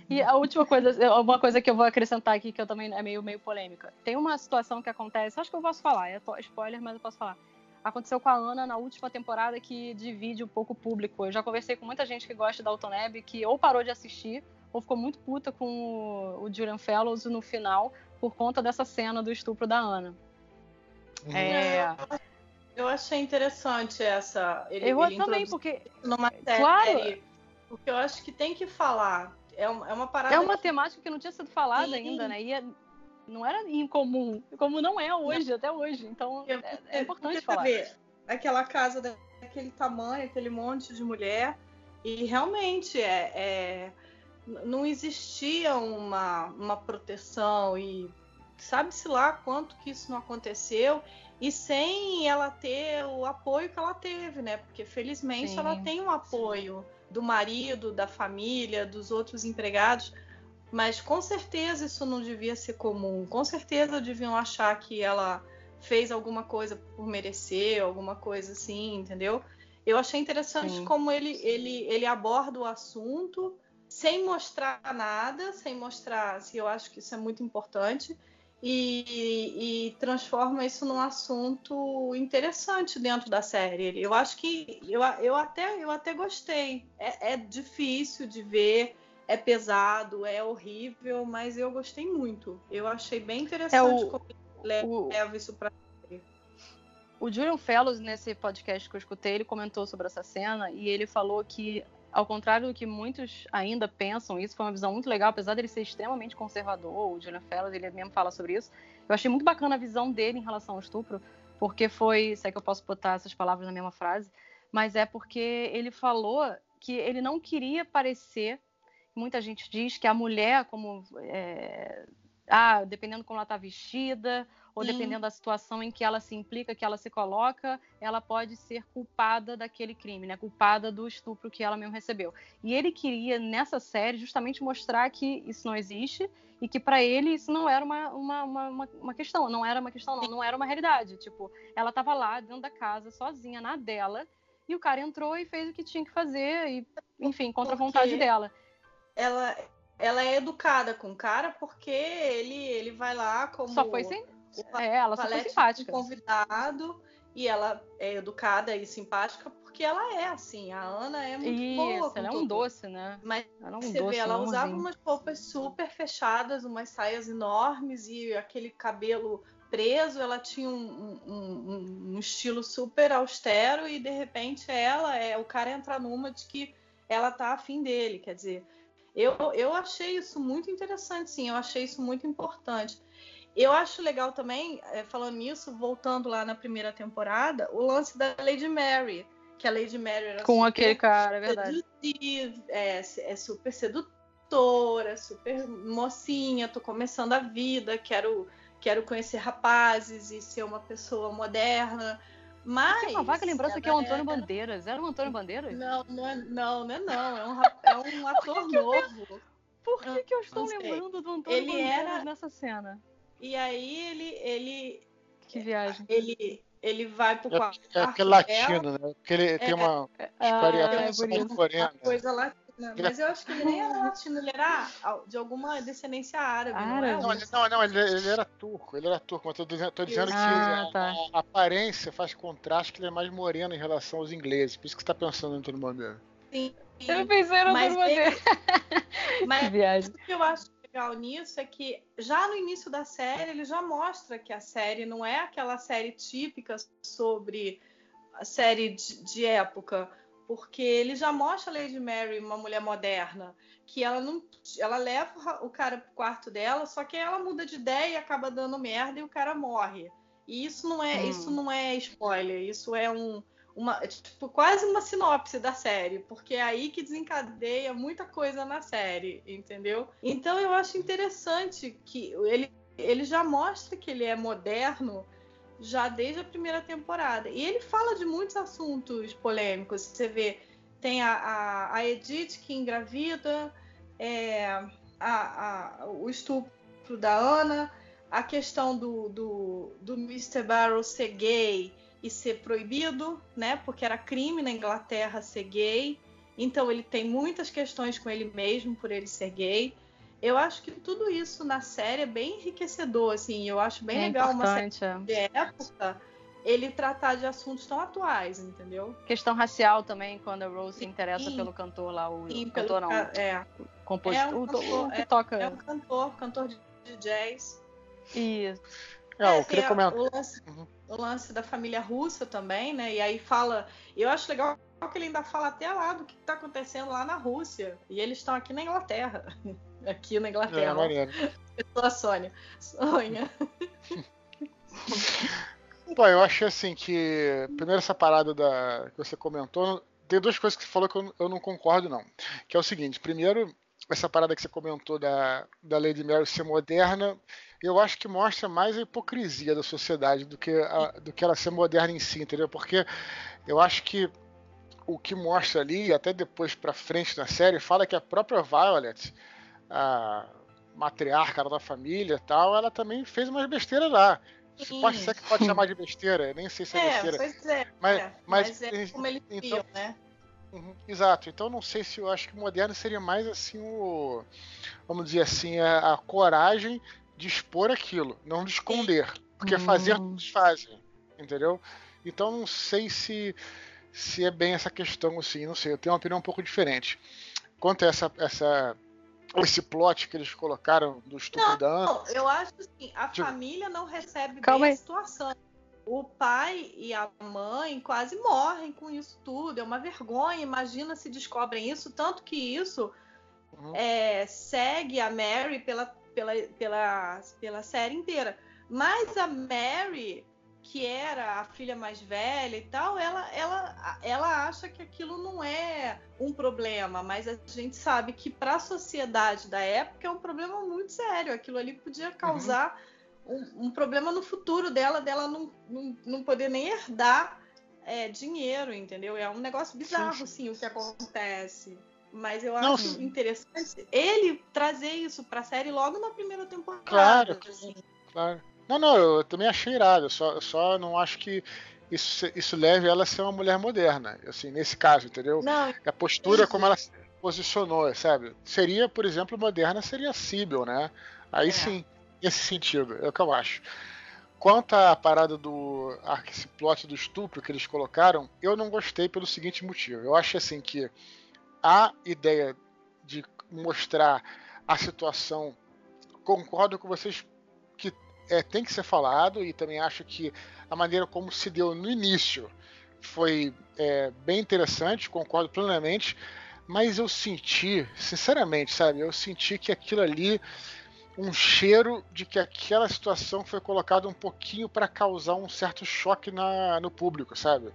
E a última coisa, uma coisa que eu vou acrescentar aqui, que eu também é meio, meio polêmica. Tem uma situação que acontece, acho que eu posso falar, é spoiler, mas eu posso falar. Aconteceu com a Ana na última temporada que divide um pouco o público. Eu já conversei com muita gente que gosta da Dalton Neb, que ou parou de assistir, ou ficou muito puta com o, o Julian Fellows no final, por conta dessa cena do estupro da Ana. Uhum. É, Eu achei interessante essa. Ele, eu ele também, porque numa série. Claro. Porque eu acho que tem que falar. É uma, é uma parada. é uma que- temática que não tinha sido falada Sim. ainda, né? E é- não era incomum, como não é hoje, até hoje. Então é, é importante falar. Você vê, aquela casa daquele tamanho, aquele monte de mulher, e realmente é, é- não existia uma, uma proteção e sabe-se lá quanto que isso não aconteceu e sem ela ter o apoio que ela teve, né? Porque felizmente Sim. ela tem um apoio do marido, da família, dos outros empregados. Mas com certeza isso não devia ser comum. Com certeza deviam achar que ela fez alguma coisa por merecer, alguma coisa assim, entendeu? Eu achei interessante Sim. como ele, ele, ele aborda o assunto sem mostrar nada, sem mostrar, assim, eu acho que isso é muito importante, e, e transforma isso num assunto interessante dentro da série. Eu acho que eu, eu, até, eu até gostei. É, é difícil de ver, é pesado, é horrível, mas eu gostei muito. Eu achei bem interessante É o- como ele o- leva isso pra O Julian Fellows, nesse podcast que eu escutei, ele comentou sobre essa cena e ele falou que, ao contrário do que muitos ainda pensam, isso foi uma visão muito legal, apesar dele ser extremamente conservador, o Julian Fellows, ele mesmo fala sobre isso. Eu achei muito bacana a visão dele em relação ao estupro, porque foi, sei que eu posso botar essas palavras na mesma frase, mas é porque ele falou que ele não queria parecer, muita gente diz que a mulher, como, é, ah, dependendo como ela está vestida, ou Sim. dependendo da situação em que ela se implica, que ela se coloca, ela pode ser culpada daquele crime, né? Culpada do estupro que ela mesmo recebeu. E ele queria nessa série justamente mostrar que isso não existe e que para ele isso não era uma, uma, uma, uma- questão, não era uma questão, não, não era uma realidade. Tipo, ela estava lá dentro da casa sozinha na dela e o cara entrou e fez o que tinha que fazer e, enfim, contra a vontade dela. ela, ela é educada com o cara porque ele, ele vai lá como Só foi sem, o é, ela só foi simpática. convidado e ela é educada e simpática porque ela é assim. A Ana é muito boa. Isso, com ela é um doce, né? Mas Ela é um você doce, vê, ela usava umas roupas super fechadas, umas saias enormes e aquele cabelo preso. Ela tinha um, um- um- um estilo super austero e de repente ela é o cara entra numa de que ela tá afim dele. Quer dizer, eu, eu achei isso muito interessante, sim. Eu achei isso muito importante. Eu acho legal também, eh, falando nisso, voltando lá na primeira temporada, o lance da Lady Mary. Que a Lady Mary era Com super aquele cara, é verdade. é, é super sedutora, super mocinha, tô começando a vida, quero, quero conhecer rapazes e ser uma pessoa moderna. Mas. Tem uma vaga lembrança que é o Antônio Bandeiras. Era o Antônio Bandeiras? Não, não é, não, não é não. É um, é um *laughs* ator novo. Por que, que eu estou lembrando do Antônio Ele Bandeiras era- nessa cena? E aí ele, ele, Que viagem. ele, ele vai pro quarto. É aquele dela, latino, né? Porque ele tem uma é por mais isso. morena. coisa latina. Mas eu acho que ele nem era *laughs* latino, ele era de alguma descendência árabe, não? Árabe? Não, ele, não, não, ele, ele era turco, ele era turco, mas tô dizendo, tô dizendo que Ah, a, tá. a aparência faz contraste que ele é mais moreno em relação aos ingleses. Por isso que você tá pensando em todo mundo. Sim. Eu pensei no Mas. Que Mas viagem. o que eu acho legal nisso é que já no início da série ele já mostra que a série não é aquela série típica sobre a série de, de época. Porque ele já mostra a Lady Mary uma mulher moderna, que ela não, ela leva o cara pro quarto dela, só que ela muda de ideia e acaba dando merda e o cara morre. E isso não é, hum. isso não é spoiler, isso é um uma, tipo, quase uma sinopse da série, porque é aí que desencadeia muita coisa na série, entendeu? Então eu acho interessante que ele, ele já mostra que ele é moderno já desde a primeira temporada. E ele fala de muitos assuntos polêmicos. Você vê, tem a, a, a Edith que engravida, é, a, a, o estupro da Ana, a questão do, do, do Mr. Barrow ser gay e ser proibido, né? Porque era crime na Inglaterra ser gay. Então ele tem muitas questões com ele mesmo por ele ser gay. Eu acho que tudo isso na série é bem enriquecedor, assim. Eu acho bem é legal uma série é. de época ele tratar de assuntos tão atuais, entendeu? Questão racial também, quando a Rose se interessa pelo cantor lá, o sim, cantor não, é. compositor, é um cantor, o que toca. É um cantor, cantor de jazz. Isso. É, eu queria comentar. O lance, uhum. O lance, da família russa também, né? E aí fala. Eu acho legal que ele ainda fala até lá do que está acontecendo lá na Rússia. E eles estão aqui na Inglaterra. *laughs* Aqui na Inglaterra. É, Pessoa Sônia. Sonha. Pô, *laughs* eu achei assim que. Primeiro, essa parada da, que você comentou. Tem duas coisas que você falou que eu, eu não concordo, não. Que é o seguinte: primeiro, essa parada que você comentou da, da Lady Mary ser moderna, eu acho que mostra mais a hipocrisia da sociedade do que, a, do que ela ser moderna em si, entendeu? Porque eu acho que o que mostra ali, até depois pra frente na série, fala que a própria Violet, a matriarca da família tal, ela também fez umas besteiras lá. Sim. Pode ser que pode chamar de besteira, nem sei se é, *laughs* é besteira. Pois é, mas, é, mas, mas é como eles então, viam, né? Uhum, exato. Então não sei se eu acho que moderno seria mais assim o, vamos dizer assim, a, a coragem de expor aquilo, não de esconder, porque hum. fazer todos fazem, entendeu? Então não sei se se é bem essa questão assim, não sei. Eu tenho uma opinião um pouco diferente quanto a essa essa esse plot que eles colocaram do estupro não, da Ana. Eu acho assim, a família não recebe Calma bem aí. a situação o pai e a mãe quase morrem com isso tudo. É uma vergonha. Imagina se descobrem isso. Tanto que isso uhum. é, segue a Mary pela, pela, pela, pela série inteira. Mas a Mary, que era a filha mais velha e tal, ela, ela, ela acha que aquilo não é um problema. Mas a gente sabe que para a sociedade da época é um problema muito sério. Aquilo ali podia causar. Uhum um, um problema no futuro dela, dela não, não, não poder nem herdar é, dinheiro, entendeu? É um negócio bizarro, sim, sim. assim, o que acontece. Mas eu não, acho sim. interessante ele trazer isso pra série logo na primeira temporada. Claro, assim. claro. Não, não, eu também achei irado. Só, só não acho que isso, isso leve ela a ser uma mulher moderna, assim, nesse caso, entendeu? Não, a postura isso. como ela se posicionou, sabe? Seria, por exemplo, moderna seria Sibyl, né? Aí é. sim nesse sentido, é o que eu acho. Quanto à parada do. Esse plot do estupro que eles colocaram, eu não gostei pelo seguinte motivo. Eu acho assim que a ideia de mostrar a situação. Concordo com vocês que é, tem que ser falado e também acho que a maneira como se deu no início foi é, bem interessante, concordo plenamente, mas eu senti, sinceramente, sabe, eu senti que aquilo ali um cheiro de que aquela situação foi colocada um pouquinho para causar um certo choque na, no público, sabe?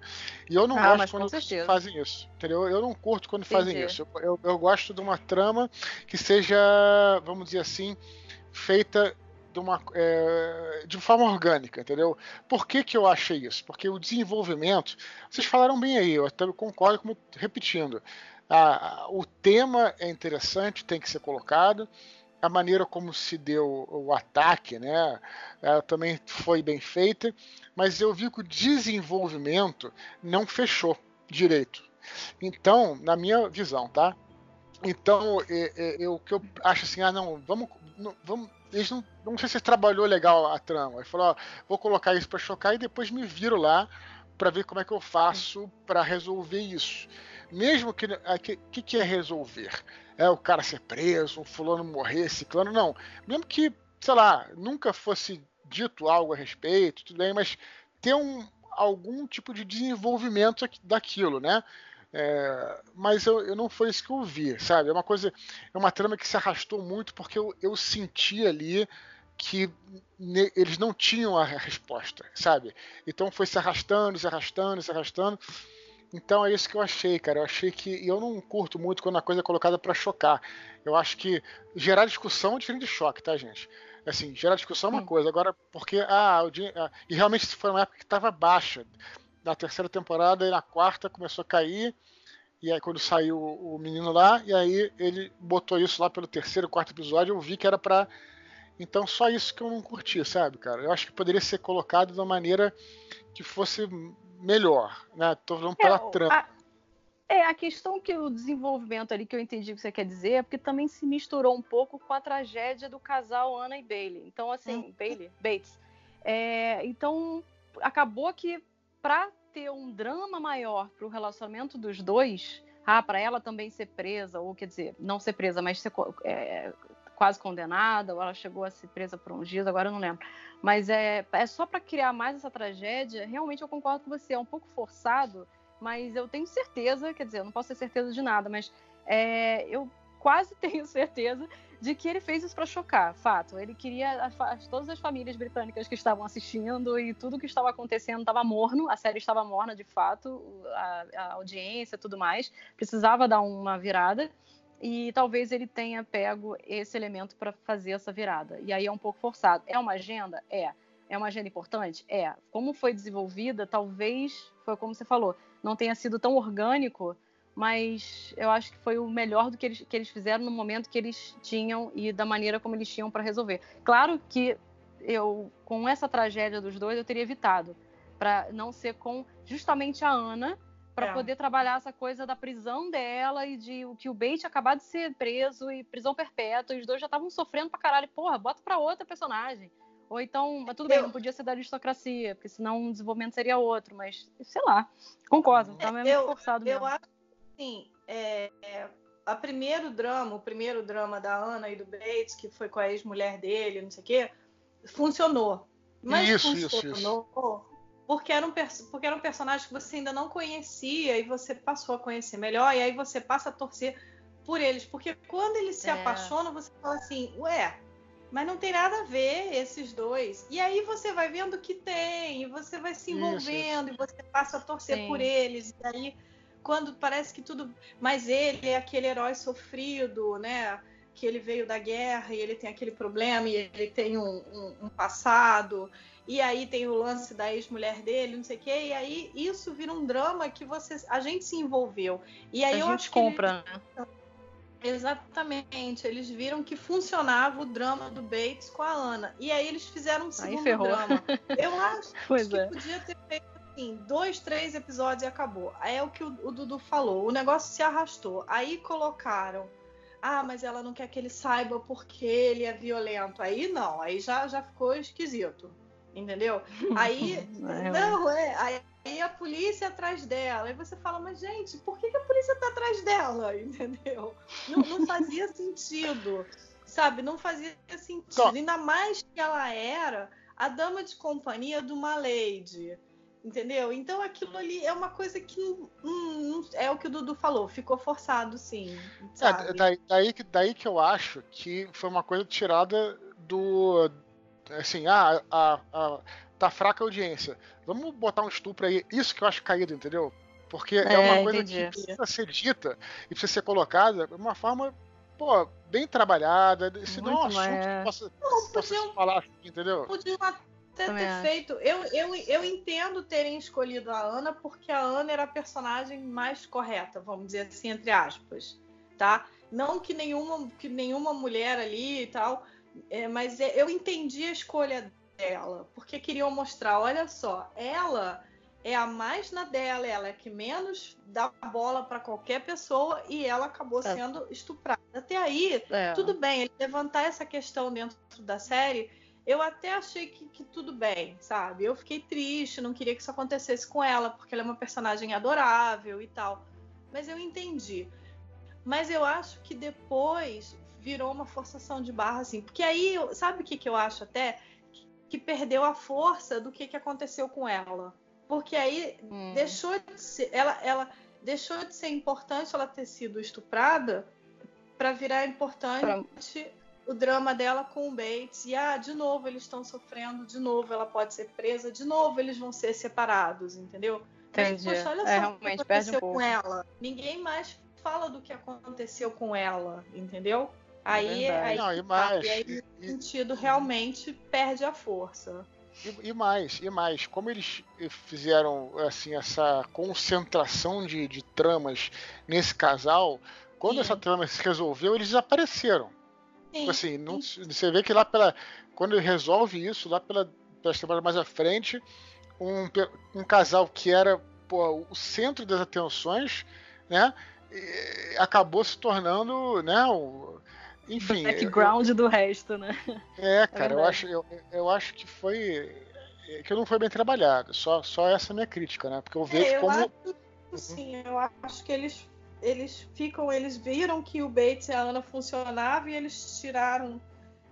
E eu não ah, gosto quando fazem isso, entendeu? Eu não curto quando Entendi. fazem isso. Eu, eu, eu, gosto de uma trama que seja, vamos dizer assim, feita de uma é, de forma orgânica, entendeu? Por que, que eu achei isso? Porque o desenvolvimento, vocês falaram bem aí, eu até concordo, como repetindo, a, o tema é interessante, tem que ser colocado a maneira como se deu o ataque, né, também foi bem feita, mas eu vi que o desenvolvimento não fechou direito. Então, na minha visão, tá? Então, eu que eu acho assim, ah, não, vamos, não, vamos eles não, não sei se trabalhou legal a trama. Ele falou, ó, vou colocar isso para chocar e depois me viro lá para ver como é que eu faço para resolver isso. Mesmo que o que, que é resolver? é o cara ser preso, o fulano morrer, ciclano, não. Mesmo que, sei lá, nunca fosse dito algo a respeito, tudo bem, mas ter um, algum tipo de desenvolvimento daquilo, né? É, mas eu, eu, não foi isso que eu vi, sabe? É uma coisa, é uma trama que se arrastou muito porque eu, eu senti ali que ne, eles não tinham a resposta, sabe? Então foi se arrastando, se arrastando, se arrastando. Então é isso que eu achei, cara. Eu achei que. E eu não curto muito quando a coisa é colocada para chocar. Eu acho que gerar discussão é diferente de choque, tá, gente? Assim, gerar discussão é uma coisa. Agora, porque. Ah, o, ah, e realmente foi uma época que estava baixa. Na terceira temporada e na quarta começou a cair. E aí quando saiu o menino lá, e aí ele botou isso lá pelo terceiro, quarto episódio, eu vi que era para então só isso que eu não curti, sabe, cara? Eu acho que poderia ser colocado de uma maneira que fosse melhor, né? Tô falando pela é, trama. A, é, a questão que o desenvolvimento ali que eu entendi o que você quer dizer é porque também se misturou um pouco com a tragédia do casal Ana e Bailey. Então, assim, hum. Bailey, Bates. É, então, acabou que para ter um drama maior para o relacionamento dos dois, ah, para ela também ser presa, ou quer dizer, não ser presa, mas ser é, quase condenada, ou ela chegou a ser presa por uns dias, agora eu não lembro. Mas é, é só para criar mais essa tragédia, realmente eu concordo com você, é um pouco forçado, mas eu tenho certeza, quer dizer, eu não posso ter certeza de nada, mas é, eu quase *laughs* tenho certeza de que ele fez isso para chocar, fato. Ele queria as, todas as famílias britânicas que estavam assistindo e tudo que estava acontecendo estava morno, a série estava morna de fato, a, a audiência, tudo mais, precisava dar uma virada e talvez ele tenha pego esse elemento para fazer essa virada. E aí é um pouco forçado. É uma agenda? É. É uma agenda importante? É. Como foi desenvolvida, talvez, foi como você falou, não tenha sido tão orgânico, mas eu acho que foi o melhor do que eles, que eles fizeram no momento que eles tinham e da maneira como eles tinham para resolver. Claro que eu, com essa tragédia dos dois, eu teria evitado, para não ser com justamente a Ana, para é. poder trabalhar essa coisa da prisão dela e de o que o Bate acabado de ser preso e prisão perpétua, e os dois já estavam sofrendo pra caralho. Porra, bota pra outra personagem. Ou então, mas tudo bem, não podia ser da aristocracia, porque senão o desenvolvimento seria outro, mas sei lá. Concordo, tá mesmo eu, forçado mesmo. Eu acho assim, é, a primeiro drama, o primeiro drama da Ana e do Bates, que foi com a ex-mulher dele, não sei o quê, funcionou. Mas isso, funcionou isso, isso porque era, um, porque era um personagem que você ainda não conhecia e você passou a conhecer melhor, e aí você passa a torcer por eles. Porque quando eles se é. apaixonam, você fala assim, ué, mas não tem nada a ver esses dois. E aí você vai vendo que tem, e você vai se envolvendo, isso, e você passa a torcer Sim. por eles. E aí, quando parece que tudo. Mas ele é aquele herói sofrido, né? Que ele veio da guerra e ele tem aquele problema e ele tem um, um, um passado e aí tem o lance da ex-mulher dele, não sei o quê, e aí isso vira um drama que você, a gente se envolveu. E aí a eu gente compra, né? Exatamente, eles viram que funcionava o drama do Bates com a Ana. E aí eles fizeram um segundo drama. Eu *laughs* acho pois que é. podia ter feito assim, dois, três episódios e acabou. Aí é o que o, o Dudu falou, o negócio se arrastou. Aí colocaram ah, mas ela não quer que ele saiba porque ele é violento. Aí não, aí já, já ficou esquisito entendeu? *laughs* Aí, é, não, é, aí, aí, a polícia atrás dela, aí você fala, mas gente, por que, que a polícia tá atrás dela, *laughs* entendeu? Não, não fazia sentido, sabe? Não fazia sentido, Só. ainda mais que ela era a dama de companhia de uma lady, entendeu? Então aquilo ali é uma coisa que não, não, é o que o Dudu falou, ficou forçado, sim. É, daí, daí, daí que eu acho que foi uma coisa tirada do assim, ah, a, a, tá fraca a audiência. Vamos botar um estupro aí. Isso que eu acho caído, entendeu? Porque é, é uma coisa entendi. que precisa ser dita e precisa ser colocada de uma forma, pô, bem trabalhada. Se não é um assunto que possa, não, possa se falar, assim, entendeu? Podiam até Também ter feito. Eu, eu, eu entendo terem escolhido a Ana, porque a Ana era a personagem mais correta, vamos dizer assim, entre aspas. Tá? Não que nenhuma, que nenhuma mulher ali e tal é, mas é, eu entendi a escolha dela, porque queriam mostrar, olha só, ela é a mais na dela, ela é que menos dá bola para qualquer pessoa e ela acabou é. sendo estuprada. Até aí, é. tudo bem, ele levantar essa questão dentro da série, eu até achei que, que, tudo bem, sabe? Eu fiquei triste, não queria que isso acontecesse com ela, porque ela é uma personagem adorável e tal. Mas eu entendi. Mas eu acho que depois virou uma forçação de barra, assim. Porque aí, sabe o que, que eu acho até? Que perdeu a força do que, que aconteceu com ela. Porque aí hum. deixou de ser. Ela, ela, deixou de ser importante ela ter sido estuprada para virar importante o drama dela com o Bates. E ah, de novo eles estão sofrendo, de novo ela pode ser presa, de novo eles vão ser separados, entendeu? Entendi. Mas, poxa, olha é, só o que aconteceu um com ela. Ninguém mais fala do que aconteceu com ela, entendeu? Aí, é aí, Não, e mais, e aí e, sentido realmente perde a força. E, e, mais, e mais, como eles fizeram assim essa concentração de, de tramas nesse casal, quando Sim. essa trama se resolveu, eles desapareceram. Sim. Assim, não, você vê que lá pela. Quando ele resolve isso, lá pela, pelas temporadas mais à frente, um, um casal que era pô, o centro das atenções, né? acabou se tornando, né? O, enfim. O background eu, do resto, né? É, é cara, é eu, acho, eu, eu acho que foi. que não foi bem trabalhado. Só, só essa minha crítica, né? Porque eu vejo é, eu como. Acho, sim, eu acho que eles eles ficam, eles viram que o Bates e a Ana funcionavam e eles tiraram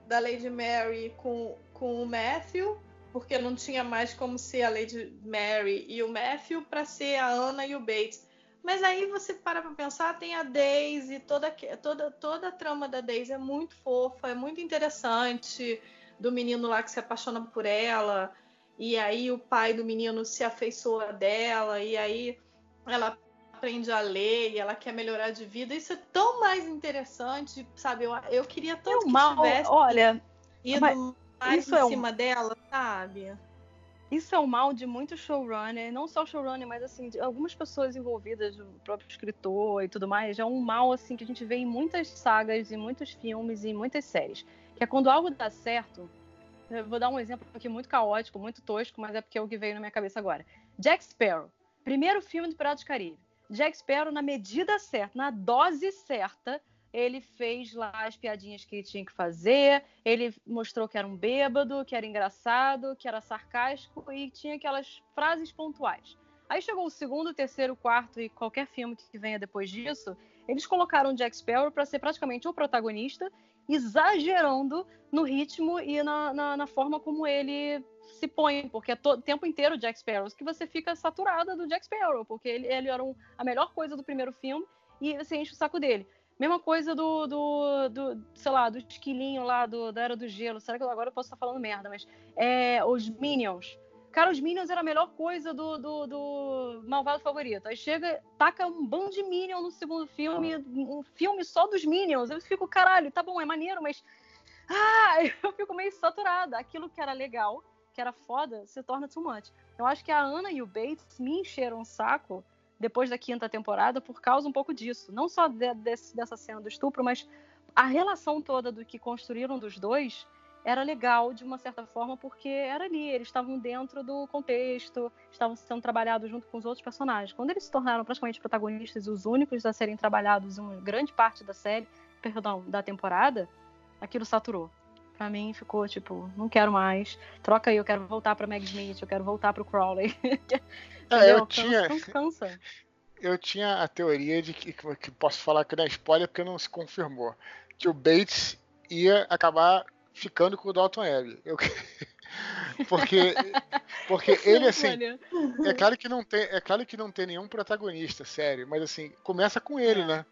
da Lady Mary com, com o Matthew, porque não tinha mais como ser a Lady Mary e o Matthew para ser a Ana e o Bates. Mas aí você para pra pensar, tem a Daisy, toda, toda, toda a trama da Daisy é muito fofa, é muito interessante, do menino lá que se apaixona por ela, e aí o pai do menino se afeiçoa dela, e aí ela aprende a ler e ela quer melhorar de vida. Isso é tão mais interessante, sabe? Eu, eu queria tanto que mal, tivesse olha, ido mais em é cima um... dela, sabe? Isso é o mal de muito showrunner, não só showrunner, mas assim, de algumas pessoas envolvidas, o próprio escritor e tudo mais, é um mal assim que a gente vê em muitas sagas, em muitos filmes e em muitas séries. Que é quando algo dá certo. Eu vou dar um exemplo aqui muito caótico, muito tosco, mas é porque é o que veio na minha cabeça agora. Jack Sparrow, primeiro filme do Piratas do Caribe. Jack Sparrow, na medida certa, na dose certa, ele fez lá as piadinhas que ele tinha que fazer, ele mostrou que era um bêbado, que era engraçado, que era sarcástico e tinha aquelas frases pontuais. Aí chegou o segundo, terceiro, quarto e qualquer filme que venha depois disso, eles colocaram Jack Sparrow para ser praticamente o protagonista, exagerando no ritmo e na, na, na forma como ele se põe, porque é o tempo inteiro Jack Sparrow, que você fica saturada do Jack Sparrow, porque ele, ele era um, a melhor coisa do primeiro filme e você enche o saco dele. Mesma coisa do, do, do, sei lá, do esquilinho lá do, da Era do Gelo. Será que agora eu posso estar falando merda? Mas é, os Minions. Cara, os Minions era a melhor coisa do, do, do, Malvado Favorito. Aí chega, taca um bando de Minions no segundo filme, um filme só dos Minions. Eu fico, caralho, tá bom, é maneiro, mas. Ah, *laughs* eu fico meio saturada. Aquilo que era legal, que era foda, se torna too much. Eu acho que a Ana e o Bates me encheram o saco depois da quinta temporada por causa um pouco disso. Não só de, desse, dessa cena do estupro, mas a relação toda do que construíram dos dois era legal de uma certa forma porque era ali, eles estavam dentro do contexto, estavam sendo trabalhados junto com os outros personagens. Quando eles se tornaram praticamente protagonistas e os únicos a serem trabalhados em grande parte da série, perdão, da temporada, aquilo saturou. Pra mim ficou tipo, não quero mais. Troca aí, eu quero voltar pra Meg Smith, eu quero voltar pro Crowley. É, *laughs* eu tinha. Cansa. Eu tinha a teoria de que, que posso falar que não é spoiler porque não se confirmou. Que o Bates ia acabar ficando com o Dalton Webb. Eu... *laughs* porque porque ele assim é claro que não tem é claro que não tem nenhum protagonista sério mas assim começa com ele é. né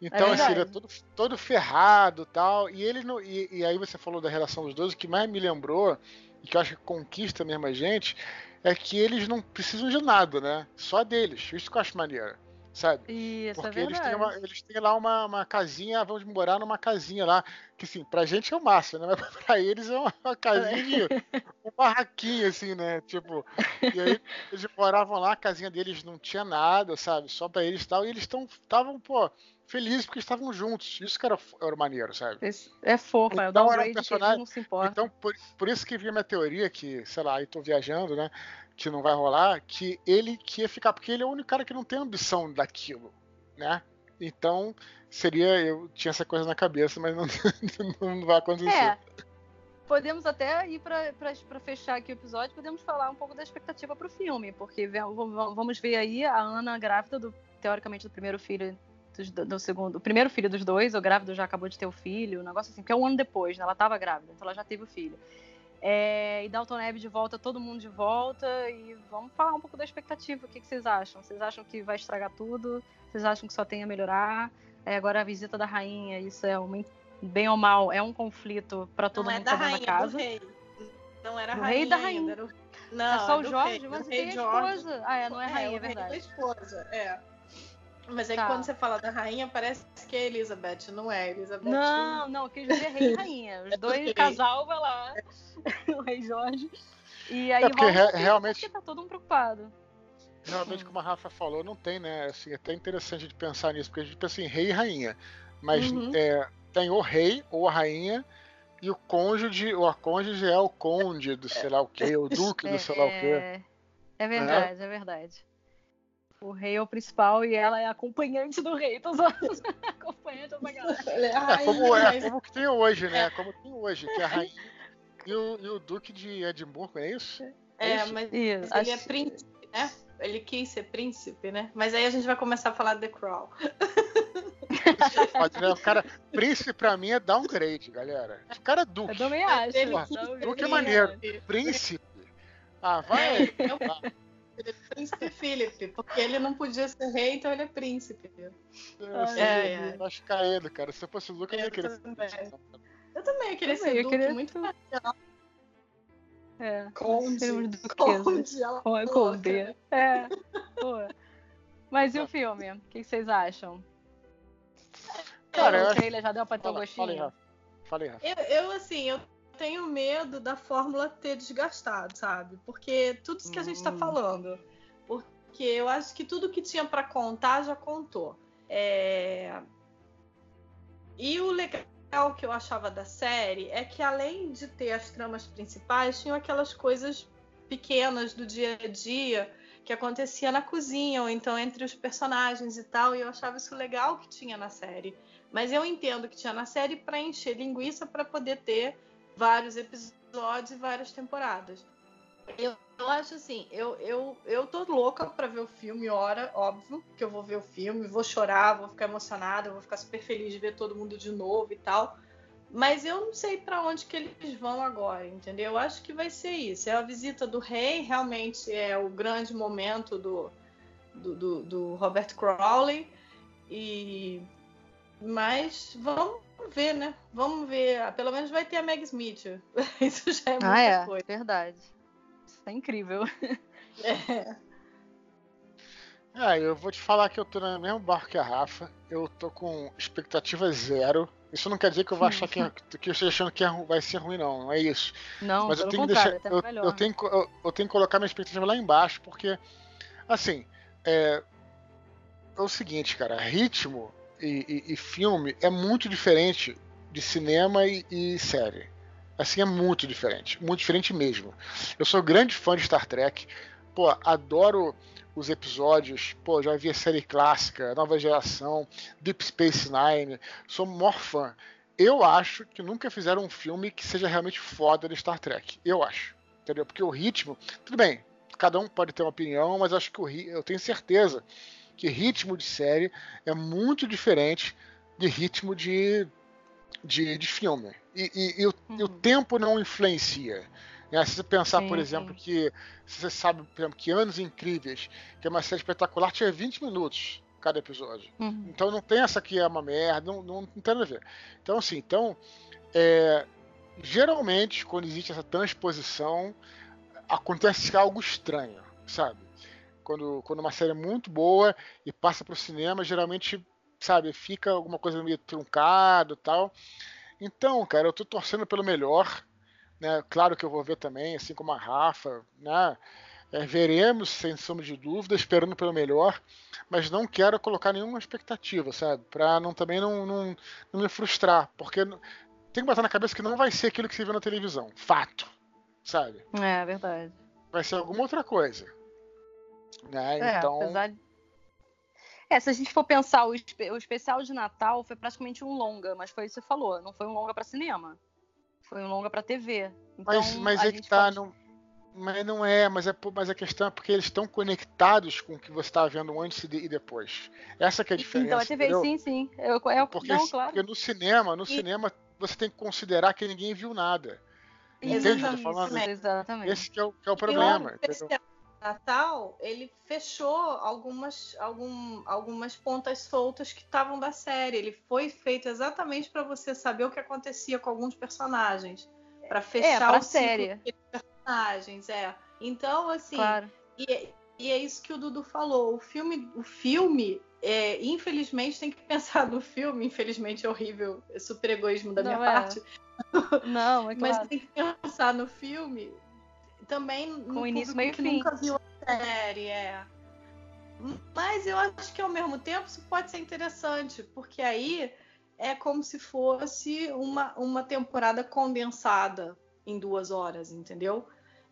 então é assim ele é todo, todo ferrado tal e ele não, e, e, aí você falou da relação dos dois o que mais me lembrou e que eu acho que conquista mesmo a gente é que eles não precisam de nada, né? Só deles. Isso que eu acho maneiro. Sabe? Isso, é Porque é eles, têm uma, eles têm lá uma, uma casinha, vamos morar numa casinha lá, que assim, pra gente é o máximo, né? Mas *laughs* pra eles é uma, uma casinha de *laughs* um barraquinho, assim, né? Tipo, e aí eles moravam lá, a casinha deles não tinha nada, sabe? Só pra eles e tal, e eles estavam, pô, felizes porque estavam juntos. Isso que era, era maneiro, sabe? É fofo, é o então, era um personagem, não se importa. Então, por, por isso que vi minha teoria que, sei lá, aí tô viajando, né? Que não vai rolar, que ele que ia ficar, porque ele é o único cara que não tem ambição daquilo, né? Então, seria. Eu tinha essa coisa na cabeça, mas não, *laughs* não vai acontecer. É. Podemos até ir para fechar aqui o episódio, podemos falar um pouco da expectativa para o filme, porque vamos ver aí a Ana grávida do teoricamente do primeiro filho do, do, segundo, o primeiro filho dos dois, o grávido já acabou de ter o filho, um negócio assim, porque é um ano depois, né? Ela estava grávida, então ela já teve o filho. É, e Dalton Neb de volta, todo mundo de volta. E vamos falar um pouco da expectativa. O que, que vocês acham? Vocês acham que vai estragar tudo? Vocês acham que só tem a melhorar? É, agora a visita da rainha, isso é uma, bem ou mal, é um conflito para todo não mundo é da que rainha, casa. Do rei. Não era do rainha. rei da rainha. Era o... Não, é só o Jorge, rei, mas tem rei a esposa. Ah, é, não é rainha, é, rei verdade. da esposa, é. Mas aí Tá. quando você fala da rainha, parece que é Elizabeth, não é Elizabeth. Não, não, quem dizer rei e rainha. Os *laughs* É dois, casal vai lá. *laughs* o rei Jorge. E aí É porque rola realmente- Porque tá todo mundo preocupado. Realmente, como a Rafa falou, não tem, né? Assim, é até interessante de pensar nisso, porque a gente pensa em rei e rainha. Mas Uhum. é, tem o rei ou a rainha e o cônjuge, ou a cônjuge é o conde do sei lá o quê, o duque do sei lá o quê. É, é verdade, é verdade. O rei é o principal e ela é acompanhante do rei. Zoando. *laughs* acompanhante dessa galera. É a É como, é como que tem hoje, né? Como tem hoje, que é a rainha e o, e o duque de Edimburgo, é isso? É, isso? mas Isso, ele é príncipe, né? Ele quis ser príncipe, né? Mas aí a gente vai começar a falar de The Crown. *laughs* Pode, né? O cara, príncipe pra mim é downgrade, galera. O cara é Eu duque. também acho. Ele Porra, Então, Duque é maneiro. Príncipe? Ah, vai. É o príncipe Philip, porque ele não podia ser rei, então ele é príncipe. Eu sei, É, é. eu acho caído, cara. Se eu fosse o Luke, eu não ia Eu querer ser também. Eu também ia querer Também, ser eu duque, queria- muito É. conde. Conde. Colder. É. Pô. Mas e o filme? O que vocês acham? Cara, eu o acho- trailer já deu pra ter um Fala, fala aí, gostinho? Rafa. Fala aí, Rafa. Eu, eu, assim, eu tenho medo da fórmula ter desgastado, sabe? Porque tudo isso que a gente tá Hum. falando. Porque eu acho que tudo que tinha pra contar já contou. É... E o legal que eu achava da série é que além de ter as tramas principais, tinham aquelas coisas pequenas do dia a dia que acontecia na cozinha ou então entre os personagens e tal, e eu achava isso legal que tinha na série. Mas eu entendo que tinha na série para encher linguiça para poder ter vários episódios e várias temporadas. Eu, eu acho assim, eu, eu, eu tô louca para ver o filme, hora, óbvio, que eu vou ver o filme, vou chorar, vou ficar emocionada, vou ficar super feliz de ver todo mundo de novo e tal. Mas eu não sei para onde que eles vão agora, entendeu? Eu acho que vai ser isso. É a visita do rei, realmente é o grande momento do, do, do, do Robert Crowley. E mas vamos ver, né? Vamos ver. Ah, Pelo menos vai ter a Meg Smith. *laughs* Isso já é muita Ah, é. coisa. Verdade. Isso é incrível. *laughs* É. Ah, eu vou te falar que eu tô no mesmo barco que a Rafa. Eu tô com expectativa zero. Isso não quer dizer que eu vou achar que, *laughs* que eu esteja achando que é vai ser ruim, não. Não é isso. Não, Mas eu tenho que deixar. Eu, melhor. eu tenho, eu, eu tenho que colocar minha expectativa lá embaixo, porque, assim, é, é o seguinte, cara, ritmo e, e- e filme é muito diferente de cinema e, e série. Assim, é muito diferente. Muito diferente mesmo. Eu sou grande fã de Star Trek. Pô, adoro os episódios. Pô, já vi a série clássica, Nova Geração, Deep Space Nine. Sou maior fã. Eu acho que nunca fizeram um filme que seja realmente foda de Star Trek. Eu acho. Entendeu? Porque o ritmo. Tudo bem, cada um pode ter uma opinião, mas acho que o ri- eu tenho certeza que ritmo de série é muito diferente de ritmo de, de, de filme. E, e- e o, e o Uhum. tempo não influencia. né? Se você pensar, por Sim, exemplo, sim. que se você sabe, por exemplo, que Anos Incríveis, que é uma série espetacular, tinha 20 minutos cada episódio. Uhum. Então não tem essa que é uma merda, não, não, não tem nada a ver. Então, assim, então, é, geralmente, quando existe essa transposição, acontece algo estranho, sabe? Quando, quando uma série é muito boa e passa pro cinema, geralmente, sabe, fica alguma coisa meio truncado e tal. Então, cara, eu tô torcendo pelo melhor, né? Claro que eu vou ver também, assim como a Rafa, né? É, veremos, sem sombra de dúvida, esperando pelo melhor, mas não quero colocar nenhuma expectativa, sabe? Pra não, também não, não, não me frustrar, porque tem que botar na cabeça que não vai ser aquilo que você vê na televisão, fato, sabe? É verdade. Vai ser alguma outra coisa. Né? É, então, apesar de... É, se a gente for pensar, o, espe- o especial de Natal foi praticamente um longa, mas foi isso que você falou, não foi um longa pra cinema. Foi um longa pra TV. Então, mas, mas a é que tá, pode- não, mas não é, mas, é, mas a questão é porque eles estão conectados com o que você está vendo antes e de- e depois. Essa que é a diferença. Então, a TV, entendeu? sim, sim. Eu, eu, Porque, não, claro. porque no cinema, no E- cinema você tem que considerar que ninguém viu nada. Entende o que eu tô Exatamente. falando? Exatamente. Esse que é o, que é o problema. de Natal, ele fechou algumas, algum, algumas pontas soltas que estavam da série. Ele foi feito exatamente para você saber o que acontecia com alguns personagens. Para fechar pra o série. personagens, é. Então, assim, Claro. e, e é isso que o Dudu falou. O filme, o filme é, infelizmente, tem que *laughs* pensar no filme. Infelizmente é horrível, é super egoísmo da Não, minha é. parte. Não, é *laughs* Mas claro. tem que pensar no filme também Com início, meio que fim. nunca viu a série, é. Mas eu acho que ao mesmo tempo isso pode ser interessante, porque aí é como se fosse uma, uma temporada condensada em duas horas, entendeu?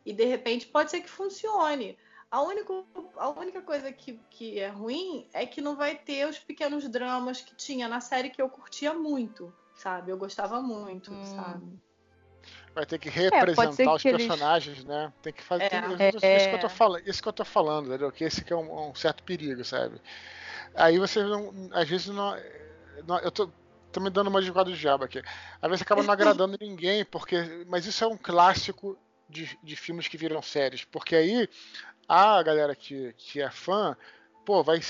E de repente pode ser que funcione. A única, a única coisa que, que é ruim é que não vai ter os pequenos dramas que tinha na série que eu curtia muito, sabe? Eu gostava muito, Hum. sabe? Vai ter que ser representar os que eles- personagens, né? Tem que fazer. É. É, isso, isso que eu tô é. falando, isso que eu tô falando, entendeu? Que esse que é um, um certo perigo, sabe? Aí você não. Às vezes não. não- eu tô, tô me dando uma advogado de diabo aqui. Às vezes acaba não agradando *laughs* ninguém, porque. Mas isso é um clássico de, de filmes que viram séries. Porque aí a galera que, que é fã, pô, vai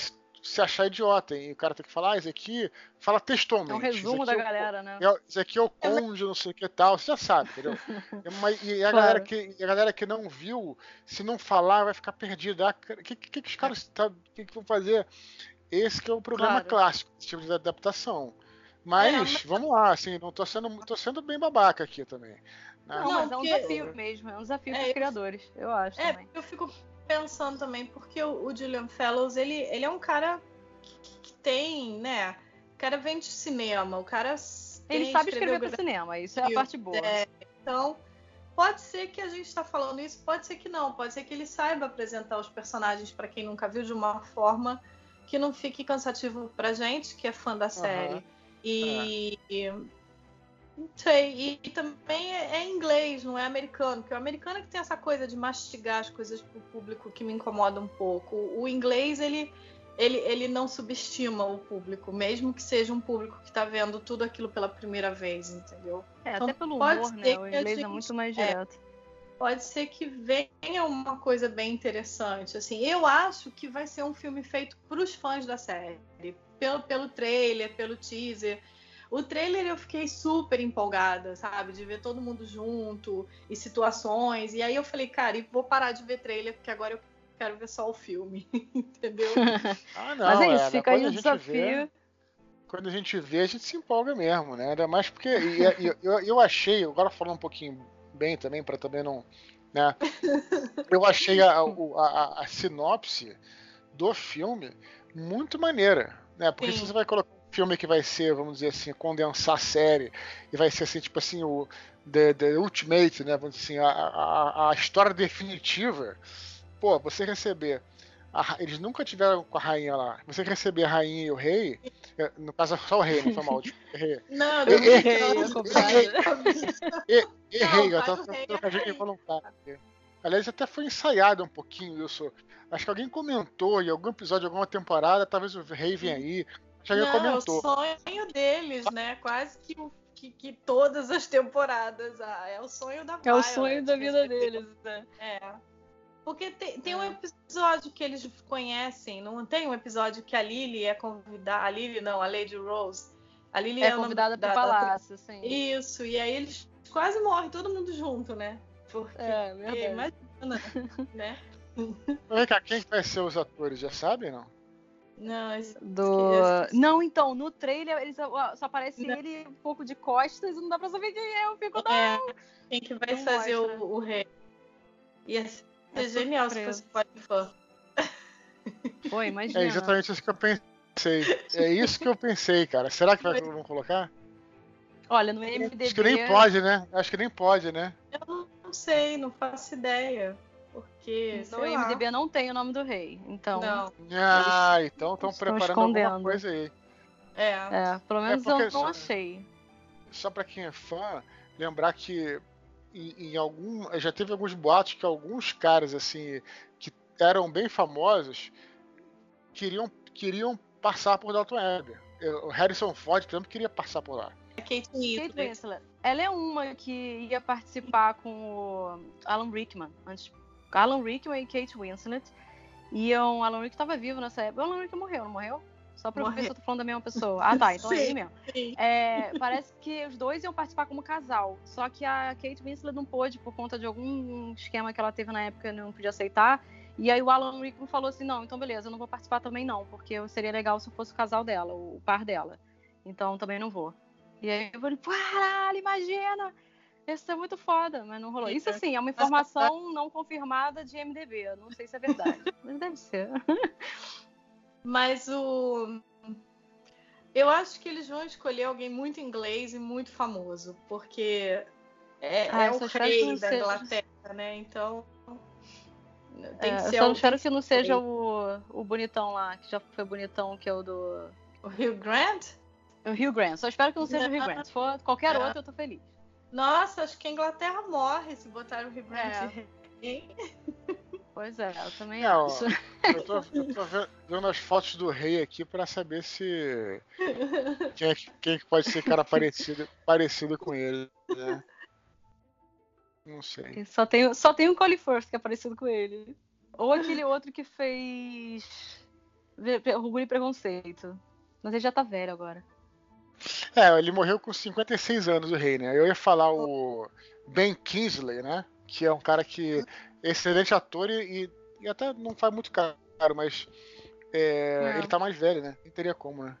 se achar idiota. E o cara tem que falar, ah, esse aqui fala textualmente. É um resumo da é o- galera, né? é, Isso aqui é o conde, não sei o que tal, você já sabe, entendeu? *laughs* É, mas- e a Claro. galera, que, e a galera que não viu, se não falar, vai ficar perdida. O que, que, que os caras tá, que, que vão fazer? Esse que é o problema Claro. clássico desse tipo de adaptação. Mas, É, mas- vamos lá, assim, não tô sendo, tô sendo bem babaca aqui também. né? Não, Não, mas é um porque- desafio mesmo. É um desafio É, para os criadores, eu acho É, também. eu fico pensando também, porque o, o Julian Fellows, ele, ele é um cara que, que- tem, né? O cara vem de cinema, o cara Ele sabe escrever para cinema, isso é a parte boa. é, Então, pode ser que a gente está falando isso, pode ser que não. Pode ser que ele saiba apresentar os personagens para quem nunca viu de uma forma que não fique cansativo pra gente, que é fã da série. E. Não sei, e, também é, é inglês, não é americano, porque o americano é que tem essa coisa de mastigar as coisas pro público que me incomoda um pouco. O inglês, ele, ele, ele não subestima o público, mesmo que seja um público que tá vendo tudo aquilo pela primeira vez, entendeu? É, Então, até pelo humor, né? O inglês é gente- muito mais é. direto. Pode ser que venha uma coisa bem interessante. Assim, eu acho que vai ser um filme feito para os fãs da série, pelo, pelo trailer, pelo teaser. O trailer eu fiquei super empolgada, sabe? De ver todo mundo junto e situações. E aí eu falei, cara, e vou parar de ver trailer, porque agora eu quero ver só o filme. *laughs* Entendeu? *laughs* Ah, não, Mas é isso, né? fica aí o a gente desafio. vê- quando a gente vê, a gente se empolga mesmo, né? Ainda mais porque e- e- eu, eu, achei, agora falando um pouquinho bem também, para também não. Né? Eu achei a, a, a- a sinopse do filme muito maneira. Né? Porque Sim. se você vai colocar filme que vai ser, vamos dizer assim, condensar a série, e vai ser assim, tipo assim, o The, the Ultimate, né? Vamos dizer assim, a, a, a história definitiva, pô, você receber. a eles nunca tiveram com a rainha lá. Você receber a rainha e o rei, é, no caso só o rei, não foi mal, *laughs* tipo, rei. Não, Ei, ei, ei, não, Errei, eu tava o rei, trocadilho é involuntário. Aliás, até foi ensaiado um pouquinho isso. Acho que alguém comentou em algum episódio, alguma temporada, talvez o rei venha aí. Não, é o comentou. sonho deles, né? Quase que, o- que, que todas as temporadas. Ah, é o sonho da É o sonho da vida deles, né? É. Porque tem, tem um É. episódio que eles conhecem, não tem um episódio que a Lily é convidada. A Lily não, a Lady Rose. A Lily É o nome convidada da- da- palácio, sim. Isso, e aí eles quase morrem todo mundo junto, né? Porque, É, imagina, né? Vem cá, quem que vai ser os atores? Já sabem, não? Não, isso- Do... Não, então, no trailer ele só, só aparece Não. ele um pouco de costas e não dá pra saber quem é. Eu fico, não. é, quem que vai Não fazer mostra. o, o rei? Ia ser É genial se surpresa. fosse Colin fã. Pô, *laughs* imagina. É exatamente isso que eu pensei. É isso que eu pensei, cara. Será que vai, vão colocar? Olha, no MDB... Acho que nem pode, né? Acho que nem pode, né? Eu não sei, não faço ideia. Porque, No sei lá. MDB não tem o nome do rei. Então, Não, Ah, então estão preparando alguma escondendo. coisa aí. é. é, pelo menos porque eu não só- achei. Só pra quem é fã, lembrar que em, em algum. Já teve alguns boatos que alguns caras, assim, que eram bem famosos, queriam, queriam passar por Dalton Web. O Harrison Ford, por exemplo, queria passar por lá. Kate Kate. Winslet. Ela é uma que ia participar com o Alan Rickman. Antes, Alan Rickman e Kate Winslet. Iam. Alan Rickman estava vivo nessa época. O Alan Rickman morreu, não morreu? Só pra eu ver se eu tô falando da mesma pessoa. Ah, tá. Então é Sim. ele mesmo. É, parece que os dois iam participar como casal. Só que a Kate Winslet não pôde por conta de algum esquema que ela teve na época, não podia aceitar. E aí o Alan Rickman falou assim: não, então beleza, eu não vou participar também não, porque seria legal se eu fosse o casal dela, o par dela. Então também não vou. E aí eu falei: caralho, imagina! Isso é muito foda, mas não rolou. Isso assim, é uma informação não confirmada de MDB. Eu não sei se é verdade, *laughs* mas deve ser. Mas o. Eu acho que eles vão escolher alguém muito inglês e muito famoso, porque é, Ah, é eu o só rei da seja- Inglaterra, né? Então. Tem É, que eu ser só alguém- espero que não seja o, o bonitão lá, que já foi bonitão, que é o do. o Hugh Grant. O Hugh Grant. Só espero que não seja o Hugh Grant. Se for qualquer É. outro, eu tô feliz. Nossa, acho que a Inglaterra morre se botar o Grant. É. *laughs* Hein? Pois é, eu também Não, acho. Eu tô, eu tô ve- vendo as fotos do rei aqui pra saber se. Quem, é que- quem que pode ser cara parecido, parecido com ele, né? Não sei. Só tem, só tem um Colin Firth que é parecido com ele. Ou aquele outro que fez Orgulho e Preconceito. Mas ele já tá velho agora. É, ele morreu com 56 anos, o rei, né? Eu ia falar o Ben Kingsley, né? Que é um cara que é excelente ator e, e- até não faz muito caro, mas é, ele tá mais velho, né? Não teria como, né?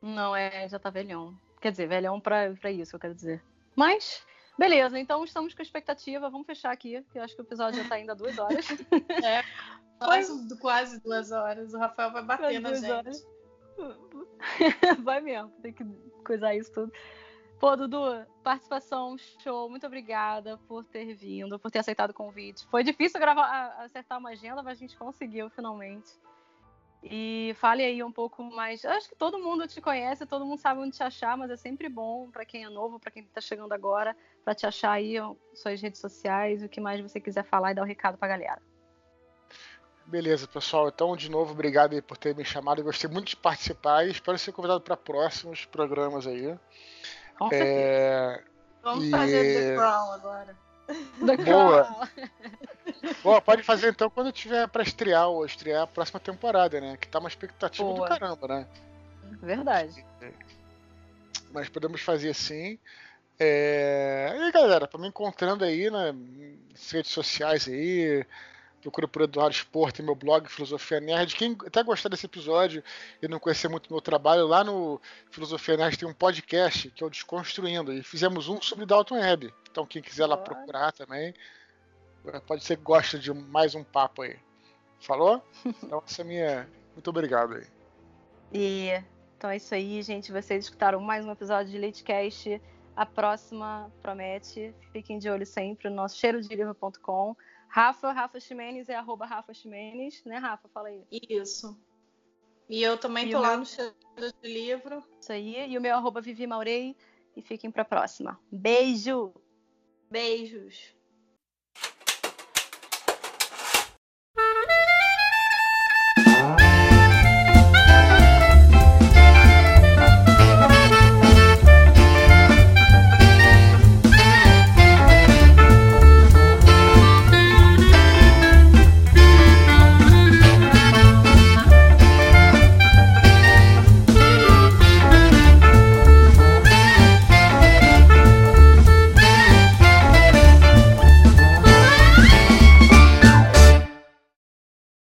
Não, é, já tá velhão. Quer dizer, velhão pra, pra isso, eu quero dizer. Mas, beleza, então estamos com expectativa. Vamos fechar aqui, que eu acho que o episódio já tá indo a duas horas. *laughs* Quase, quase duas horas. O Rafael vai bater na duas gente. horas. *laughs* Vai mesmo, tem que coisar isso tudo. Pô, Dudu, participação show. Muito obrigada por ter vindo, por ter aceitado o convite. Foi difícil gravar, a- acertar uma agenda, mas a gente conseguiu finalmente. E fale aí um pouco mais. Eu acho que todo mundo te conhece, todo mundo sabe onde te achar, mas é sempre bom para quem é novo, para quem tá chegando agora, para te achar aí suas redes sociais, o que mais você quiser falar e dar o recado pra galera. Beleza, pessoal. Então, de novo, obrigado aí por ter me chamado. Eu gostei muito de participar e espero ser convidado para próximos programas aí. Com. É, Vamos E- fazer The Crown agora. boa. Boa, pode fazer então quando tiver para estrear ou estrear a próxima temporada, né? Que tá uma expectativa Boa. do caramba, né? Verdade. Mas podemos fazer assim. É... E aí, galera, pra me encontrando aí né, nas redes sociais aí, procura por Eduardo Sport, tem meu blog Filosofia Nerd. Quem até gostar desse episódio e não conhecer muito meu trabalho, lá no Filosofia Nerd tem um podcast que é o Desconstruindo. E fizemos um sobre Dalton Web. Então quem quiser lá procurar também, pode ser que goste de mais um papo aí. Falou? *laughs* Então essa é minha. Muito obrigado aí. E então é isso aí, gente. Vocês escutaram mais um episódio de Leitecast. A próxima promete. Fiquem de olho sempre no nosso cheirodelivro.com. Rafa, Rafa Ximenes é arroba Rafa Ximenes, né, Rafa? Fala aí. Isso. E eu também E tô lá meu? no cheiro de livro. Isso aí. E o meu arroba Vivi Maurei. E fiquem pra próxima. Beijo! Beijos.